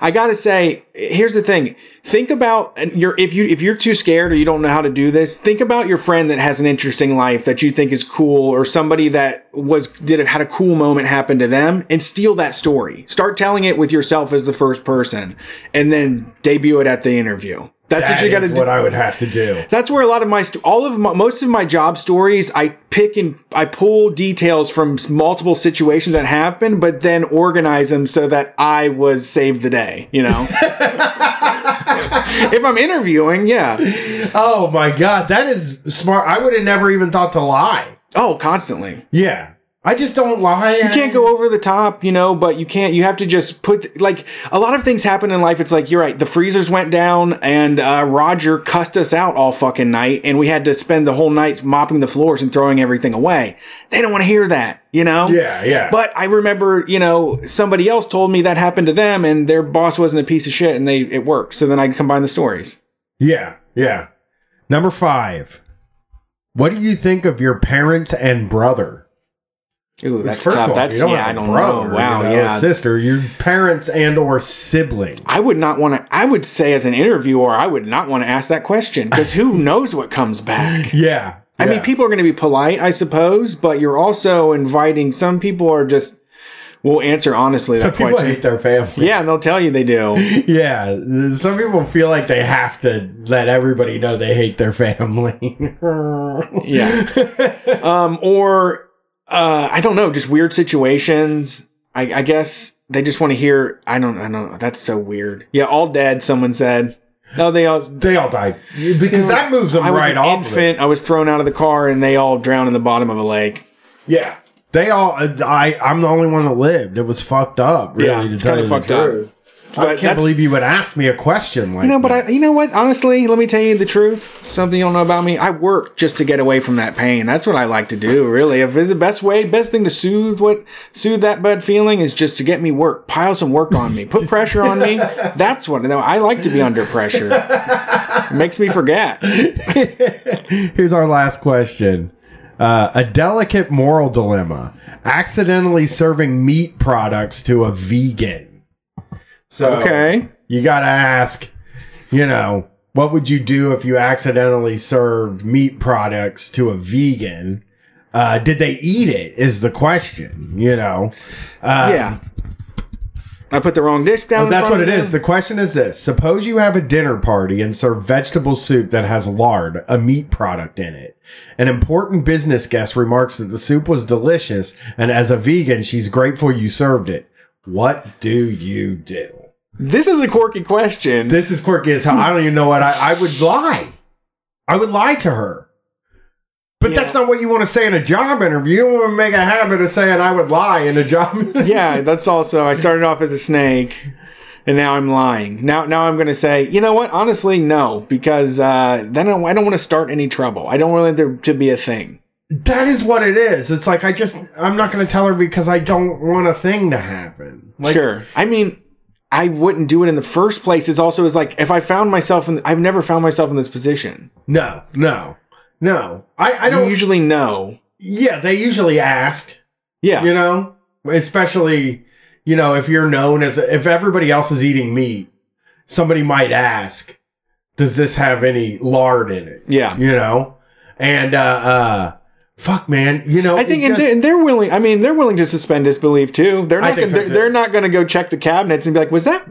I gotta say, here's the thing. Think about and you're if you if you're too scared or you don't know how to do this, think about your friend that has an interesting life that you think is cool, or somebody that was did had a cool moment happen to them, and steal that story. Start telling it with yourself as the first person, and then debut it at the interview. That's That what you got to do. what I would have to do. That's where a lot of my all of my, most of my job stories I pick and I pull details from multiple situations that happened, but then organize them so that I was saved the day. You know, [laughs] if I'm interviewing, yeah, Oh my god, that is smart. I would have never even thought to lie. oh, constantly. Yeah. I just don't lie. You can't go over the top, you know, but you can't. You have to just put like a lot of things happen in life. It's like you're right. The freezers went down, and uh, Roger cussed us out all fucking night, and we had to spend the whole night mopping the floors and throwing everything away. They don't want to hear that, you know. Yeah, yeah. But I remember, you know, somebody else told me that happened to them, and their boss wasn't a piece of shit, and they it worked. So then I combine the stories. yeah, yeah. Number five. What do you think of your parents and brother? Ooh, that's First tough. all, That's yeah, I don't brother, know. Wow, you know, yeah. sister, your parents and or sibling. I would not want to. I would say, as an interviewer, I would not want to ask that question because who [laughs] knows what comes back. [laughs] Yeah. I mean, people are going to be polite, I suppose, but you're also inviting. Some people are just will answer honestly Some that people question. hate their family. Yeah, and they'll tell you they do. [laughs] Yeah, some people feel like they have to let everybody know they hate their family. Yeah. um, or uh, I don't know, just weird situations. I, I guess they just want to hear. I don't. I don't. That's so weird. Yeah, all dead. Someone said. No, they all. they all died because that moves them I was right an off. infant. I was thrown out of the car, and they all drowned in the bottom of a lake. Yeah, they all. I I'm the only one that lived. It was fucked up. Really, Yeah, to it's tell you the fucked up. Truth. I can't believe you would ask me a question like You know, but that. I, you know what? Honestly, let me tell you the truth. Something you don't know about me. I work just to get away from that pain. That's what I like to do. Really, if it's the best way, best thing to soothe what soothe that bad feeling is just to get me work, pile some work on me, put [laughs] pressure on me. [laughs] That's what. No, I like to be under pressure. It makes me forget. [laughs] Here's our last question. Uh, a delicate moral dilemma: accidentally serving meat products to a vegan. So Okay. you got to ask, you know, what would you do if you accidentally served meat products to a vegan? Uh, did they eat it? Is the question. You know. Uh, Yeah. I put the wrong dish down. In that's what it is. The question is this Suppose you have a dinner party and serve vegetable soup that has lard, a meat product in it. An important business guest remarks that the soup was delicious, and as a vegan, she's grateful you served it. What do you do? This is a quirky question. This is quirky as hell. I don't even know what I, I would lie. I would lie to her. But Yeah. that's not what you want to say in a job interview. You don't want to make a habit of saying I would lie in a job [laughs] interview. yeah, that's also. I started off as a snake, and now I'm lying. Now, now I'm going to say, you know what? Honestly, no, because uh, then I don't, I don't want to start any trouble. I don't want there to be a thing. That is what it is. It's like I just I'm not going to tell her because I don't want a thing to happen. Like, sure. I mean, I wouldn't do it in the first place. It's also is like if I found myself in, I've never found myself in this position. No, no, no. I I don't don't usually know. Yeah, they usually ask. Yeah. You know, especially you know if you're known as if everybody else is eating meat, somebody might ask, "Does this have any lard in it?" Yeah. You know, and uh, uh fuck, man, you know, I think, and, just- they, and they're willing. I mean, they're willing to suspend disbelief too. They're not. Gonna, so, they're, not going to go check the cabinets and be like, "Was that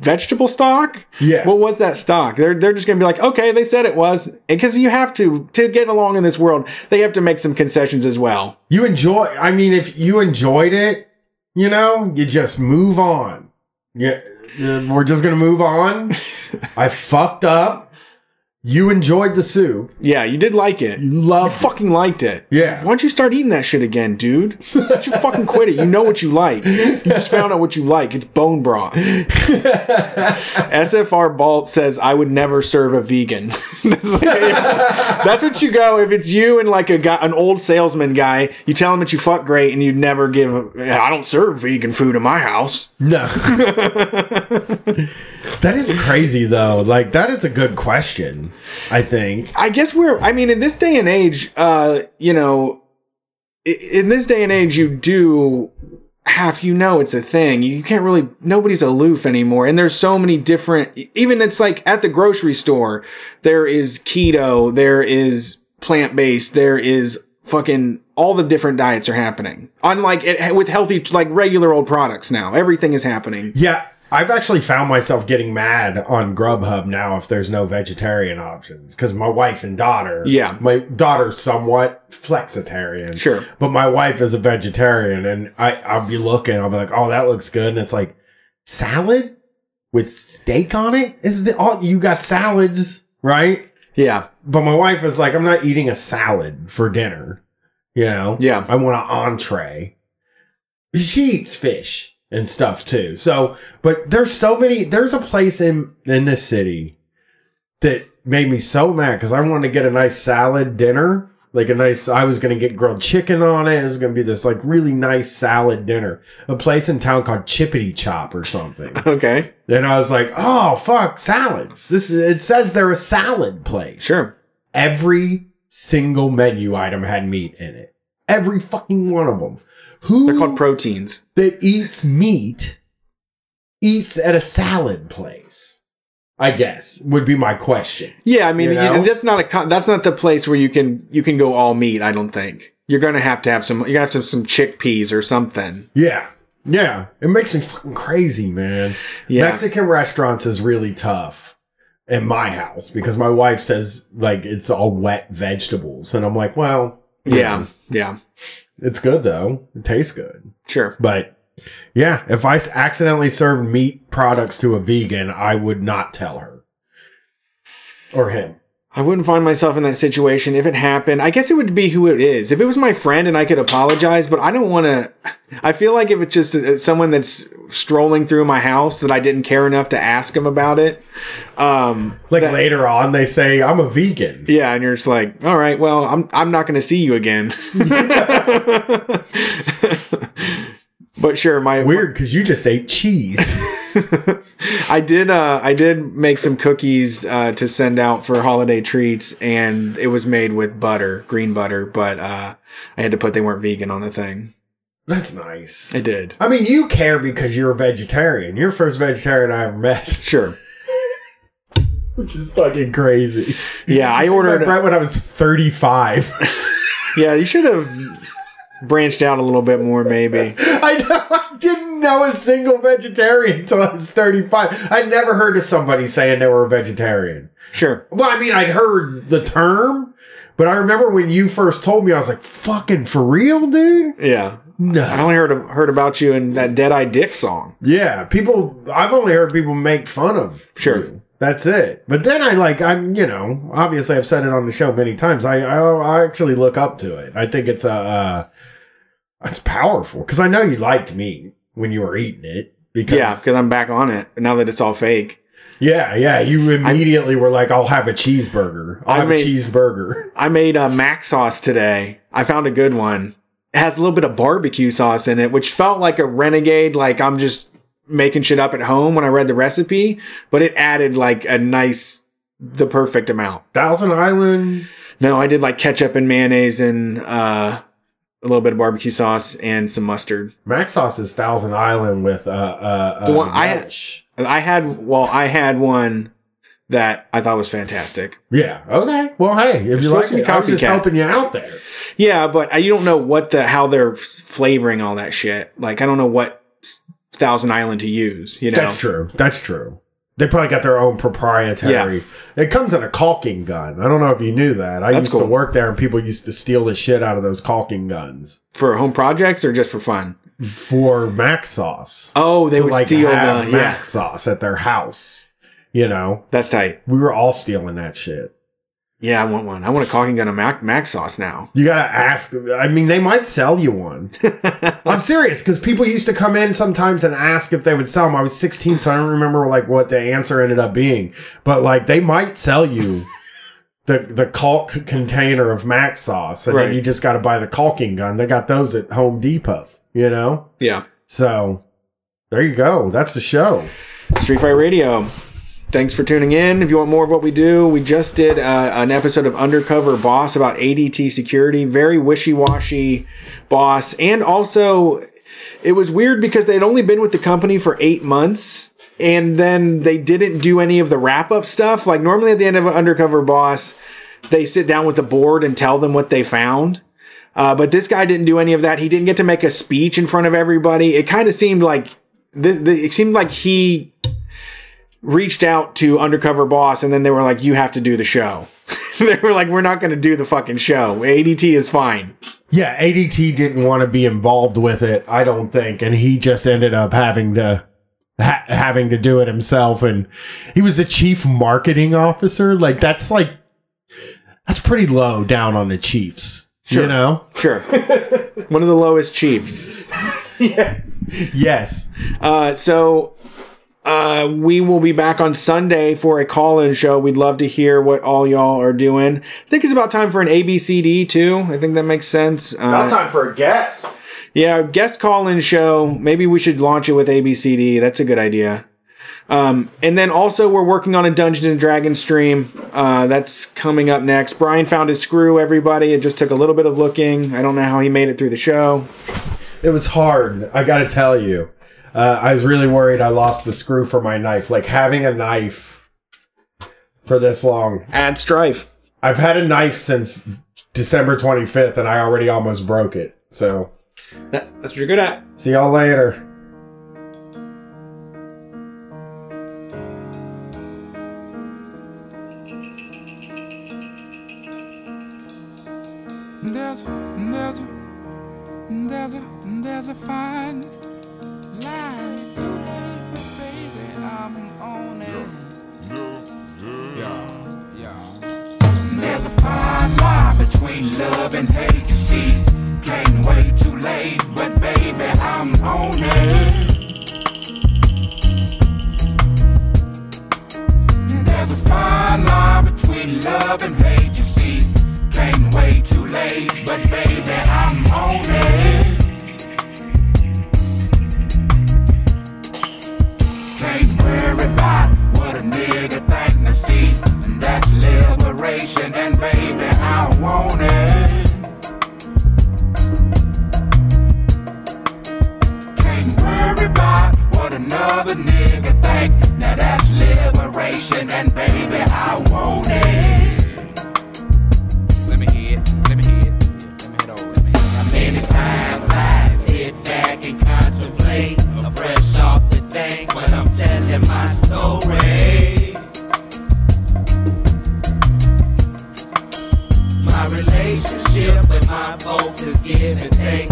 vegetable stock? yeah, What was that stock?" They're they're just going to be like, "Okay, they said it was." Because you have to to get along in this world, they have to make some concessions as well. you enjoy. I mean, if you enjoyed it, you know, you just move on. Yeah, yeah, we're just gonna move on. [laughs] I fucked up. You enjoyed the soup. Yeah, you did like it. You You loved fucking liked it. Yeah. Why don't you start eating that shit again, dude? Why don't you fucking quit it? You know what you like. You just found out what you like. It's bone broth. [laughs] SFR Balt says, I would never serve a vegan. [laughs] that's, like- that's what you go if it's you and like a guy, an old salesman guy. You tell him that you fuck great and you never give. I don't serve vegan food in my house. No. [laughs] that is crazy though. Like that is a good question. I think. I guess we're. I mean, in this day and age, uh, you know, in this day and age, you do half you know it's a thing. You can't really. Nobody's aloof anymore, and there's so many different. Even it's like at the grocery store, there is keto, there is plant based, there is fucking all the different diets are happening. Unlike it with healthy, like regular old products now, everything is happening. Yeah, I've actually found myself getting mad on Grubhub now if there's no vegetarian options because my wife and daughter. Yeah. my daughter's somewhat flexitarian. Sure. but my wife is a vegetarian, and I I'll be looking. I'll be like, oh, that looks good, and it's like salad with steak on it. Is the all you got salads right? Yeah. But my wife is like, I'm not eating a salad for dinner. You know? Yeah. I want an entree. She eats fish and stuff too. So, but there's so many, there's a place in, in this city that made me so mad because I wanted to get a nice salad dinner. Like a nice, I was going to get grilled chicken on it. It was going to be this like really nice salad dinner. A place in town called Chippity Chop or something. [laughs] Okay. and I was like, oh, fuck, salads. This is, it says they're a salad place Sure. every single menu item had meat in it. Every fucking one of them. Who They're called proteins. that eats meat eats at a salad place? I guess would be my question. Yeah, I mean You know? that's not a that's not the place where you can you can go all meat. I don't think you're gonna have to have some. You're gonna have to have some chickpeas or something. Yeah. Yeah. It makes me fucking crazy, man. Yeah, Mexican restaurants is really tough in my house because my wife says like it's all wet vegetables. And I'm like, well, yeah, yeah. it's good though. It tastes good. Sure. But yeah, if I accidentally served meat products to a vegan, I would not tell her or him. I wouldn't find myself in that situation if it happened. I guess it would be who it is. If it was my friend and I could apologize, but I don't want to. I feel like if it's just uh, someone that's strolling through my house that I didn't care enough to ask him about it. Um, Like that- later on, they say I'm a vegan. Yeah, and you're just like, all right, well, I'm I'm not going to see you again. [laughs] [laughs] but sure, my Weird because you just ate cheese. [laughs] I did uh I did make some cookies uh to send out for holiday treats and it was made with butter, green butter, but uh I had to put they weren't vegan on the thing. That's nice. I did. I mean, you care because you're a vegetarian. You're the first vegetarian I ever met, [laughs] Sure. which is fucking crazy. Yeah, I [laughs] ordered right when I was 35. Yeah, you should have branched out a little bit more maybe. [laughs] I, know, I didn't know a single vegetarian until I was 35. I'd never heard of somebody saying they were a vegetarian. Sure. Well, I mean, I'd heard the term, but I remember when you first told me, I was like, fucking for real, dude? Yeah. No. I only heard heard about you in that Deadeye Dick song. Yeah, people, I've only heard people make fun of. Sure. you. That's it. But then I like, I'm, you know, obviously I've said it on the show many times. I, I, I actually look up to it. I think it's a, uh, it's powerful because I know you liked meat when you were eating it. Because Yeah, because I'm back on it now that it's all fake. Yeah, yeah. You immediately were like, "I'll have a cheeseburger. I'll I have made- a cheeseburger." I made a mac sauce today. I found a good one. It has a little bit of barbecue sauce in it, which felt like a renegade, like I'm just making shit up at home when I read the recipe, but it added like a nice, the perfect amount. Thousand Island. No, I did like ketchup and mayonnaise and uh, a little bit of barbecue sauce and some mustard. Mac sauce is Thousand Island with uh uh, The uh one I had- I had, well, I had one that I thought was fantastic. Yeah. Okay. Well, hey, if you like it, I was just helping you out there. Yeah, but I, you don't know what the how they're flavoring all that shit. Like I don't know what Thousand Island to use. You know, That's true. That's true. They probably got their own proprietary. It comes in a caulking gun. I don't know if you knew that. I That's used cool. to work there, and people used to steal the shit out of those caulking guns for home projects or just for fun. for mac sauce. Oh, they To, would like steal have the mac yeah. sauce at their house. You know, That's tight. we were all stealing that shit. Yeah, I want one. I want a caulking gun of mac mac sauce now. You gotta ask. I mean, they might sell you one. [laughs] I'm serious because people used to come in sometimes and ask if they would sell them. I was 16, so I don't remember like what the answer ended up being. But like, they might sell you [laughs] the the caulk container of mac sauce, and Right. then you just got to buy the caulking gun. They got those at Home Depot. You know, yeah, so there you go. That's the show. Street Fight Radio. Thanks for tuning in. If you want more of what we do, we just did uh, an episode of Undercover Boss about ADT security. Very wishy washy boss. And also, it was weird because they'd only been with the company for eight months. And then they didn't do any of the wrap up stuff. Like, normally at the end of an Undercover Boss, they sit down with the board and tell them what they found. Uh, but this guy didn't do any of that. He didn't get to make a speech in front of everybody. It kind of seemed like this, it seemed like he reached out to undercover boss and then they were like you have to do the show [laughs] they were like we're not going to do the fucking show adt is fine Yeah, ADT didn't want to be involved with it, I don't think, and he just ended up having to ha- having to do it himself. And he was the chief marketing officer. Like that's like that's pretty low down on the Chiefs. Sure. You know? sure [laughs] one of the lowest chiefs [laughs] yeah. Yes. uh, so uh, we will be back on sunday for a call-in show we'd love to hear what all y'all are doing i think it's about time for an abcd too i think that makes sense uh, time for a guest. Yeah, guest call in show. Maybe we should launch it with ABCD. That's a good idea. Um, and then also we're working on a Dungeons and Dragons stream. Uh, that's coming up next. Brian found his screw. Everybody, it just took a little bit of looking. I don't know how he made it through the show. It was hard. I got to tell you. Uh, I was really worried I lost the screw for my knife. Like having a knife for this long. Add strife. I've had a knife since December 25th and I already almost broke it. So, That's, that's what you're good at. see y'all later. There's a, there's a, there's a, there's a fine between love and hate. You see, came way too late, but baby, I'm on it. There's a fine line between love and hate. You see, can't wait too late, but baby, I'm on it. Can't worry about what a nigga think to see. And that's liberation, liberation, and baby, I want it. Let me hear it. Let me hear it. Let me hear it over. Let me hear it. Many times I sit back and contemplate, A fresh off the thing, but I'm telling my story. My relationship with my folks is give and take,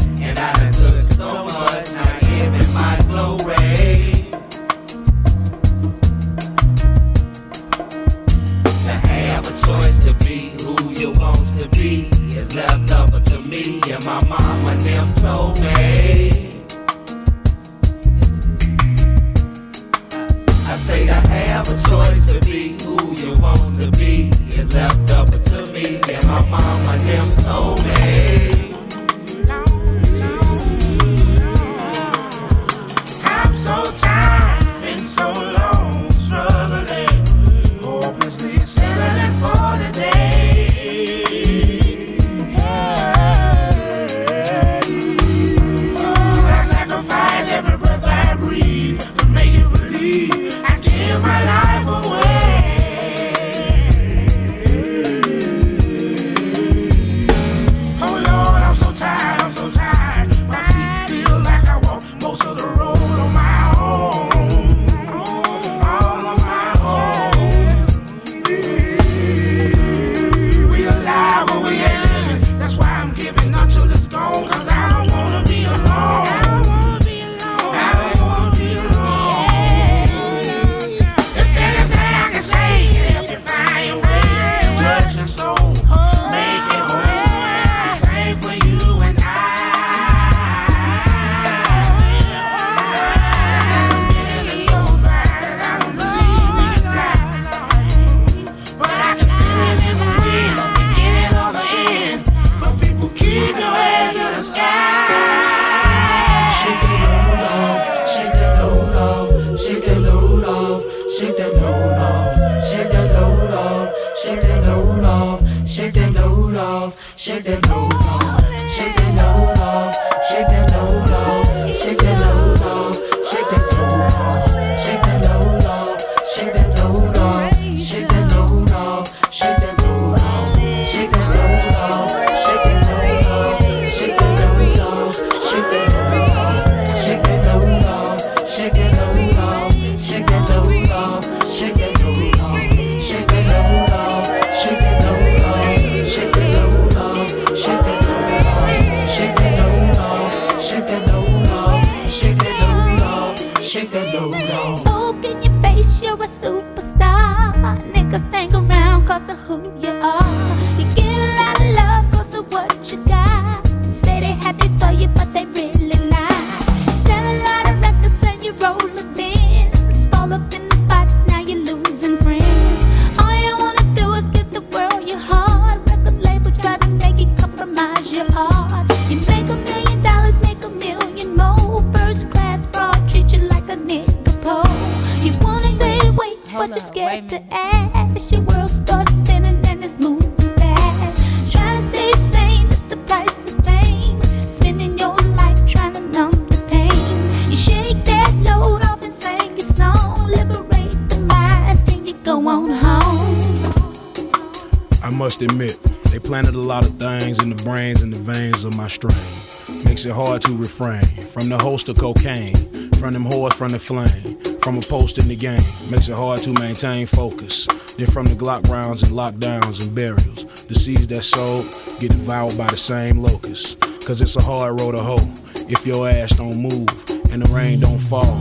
Makes it hard to refrain from the host of cocaine, from them whores from the flame, from a post in the game. Makes it hard to maintain focus. Then from the Glock rounds and lockdowns and burials, the seeds that sowed get devoured by the same locusts. Cause it's a hard road to hoe if your ass don't move and the rain don't fall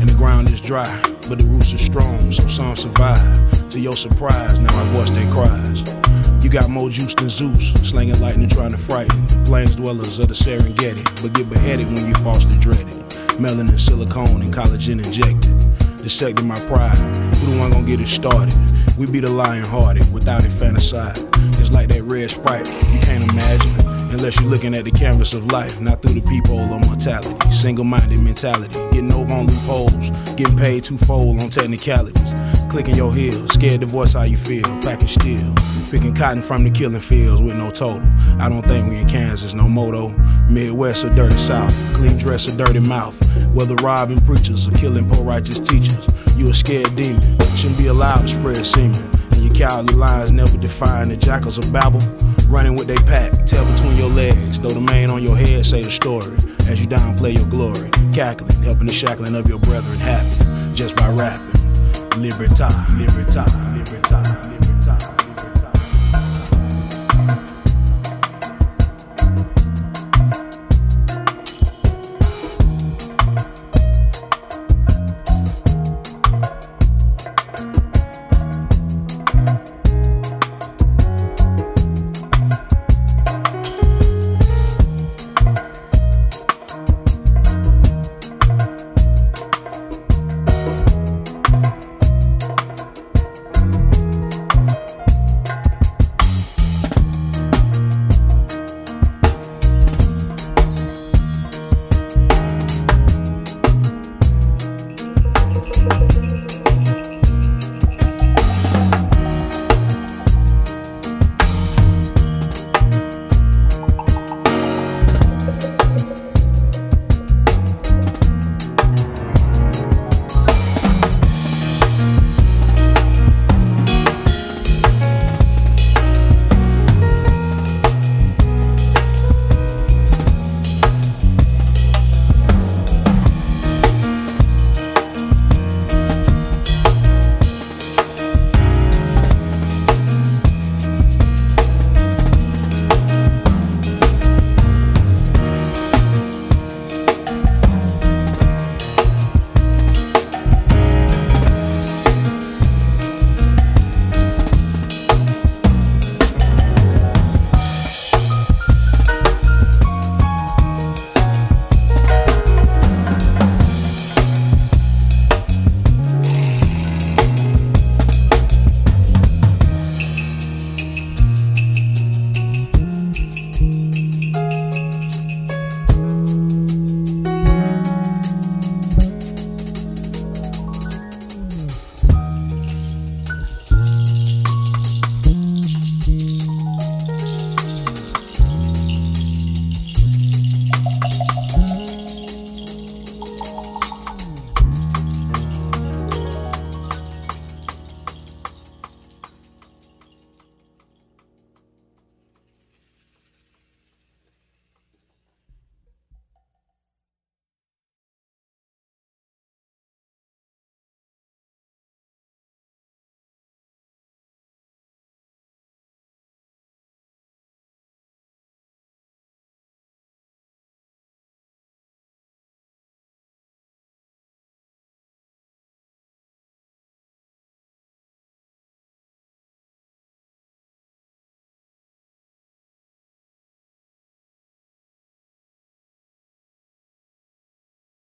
and the ground is dry, but the roots are strong, so some survive. To your surprise, now I voice their cries. Got more juice than Zeus, slinging lightning trying to frighten plains dwellers of the Serengeti, but get beheaded when you falsely dread it. Melanin, silicone, and collagen injected. Dissecting my pride. Who the one gonna get it started? We be the lion hearted without infanticide. It's like that red sprite, you can't imagine. Unless you're looking at the canvas of life, not through the peephole of mortality. Single minded mentality, getting over on loopholes, getting paid twofold on technicalities. Clicking your heels, scared to voice how you feel, packing steel. Picking cotton from the killing fields with no total. I don't think we in Kansas, no moto. Midwest or dirty South, clean dress or dirty mouth. Whether robbing preachers or killing poor righteous teachers, you a scared demon. Shouldn't be allowed to spread semen. And your cowardly lines never define the jackals of Babel. Running with they pack, tail between your legs. Though the mane on your head say the story. As you downplay your glory, cackling, helping the shackling of your brethren happen. Just by rapping. Libertad, libertad.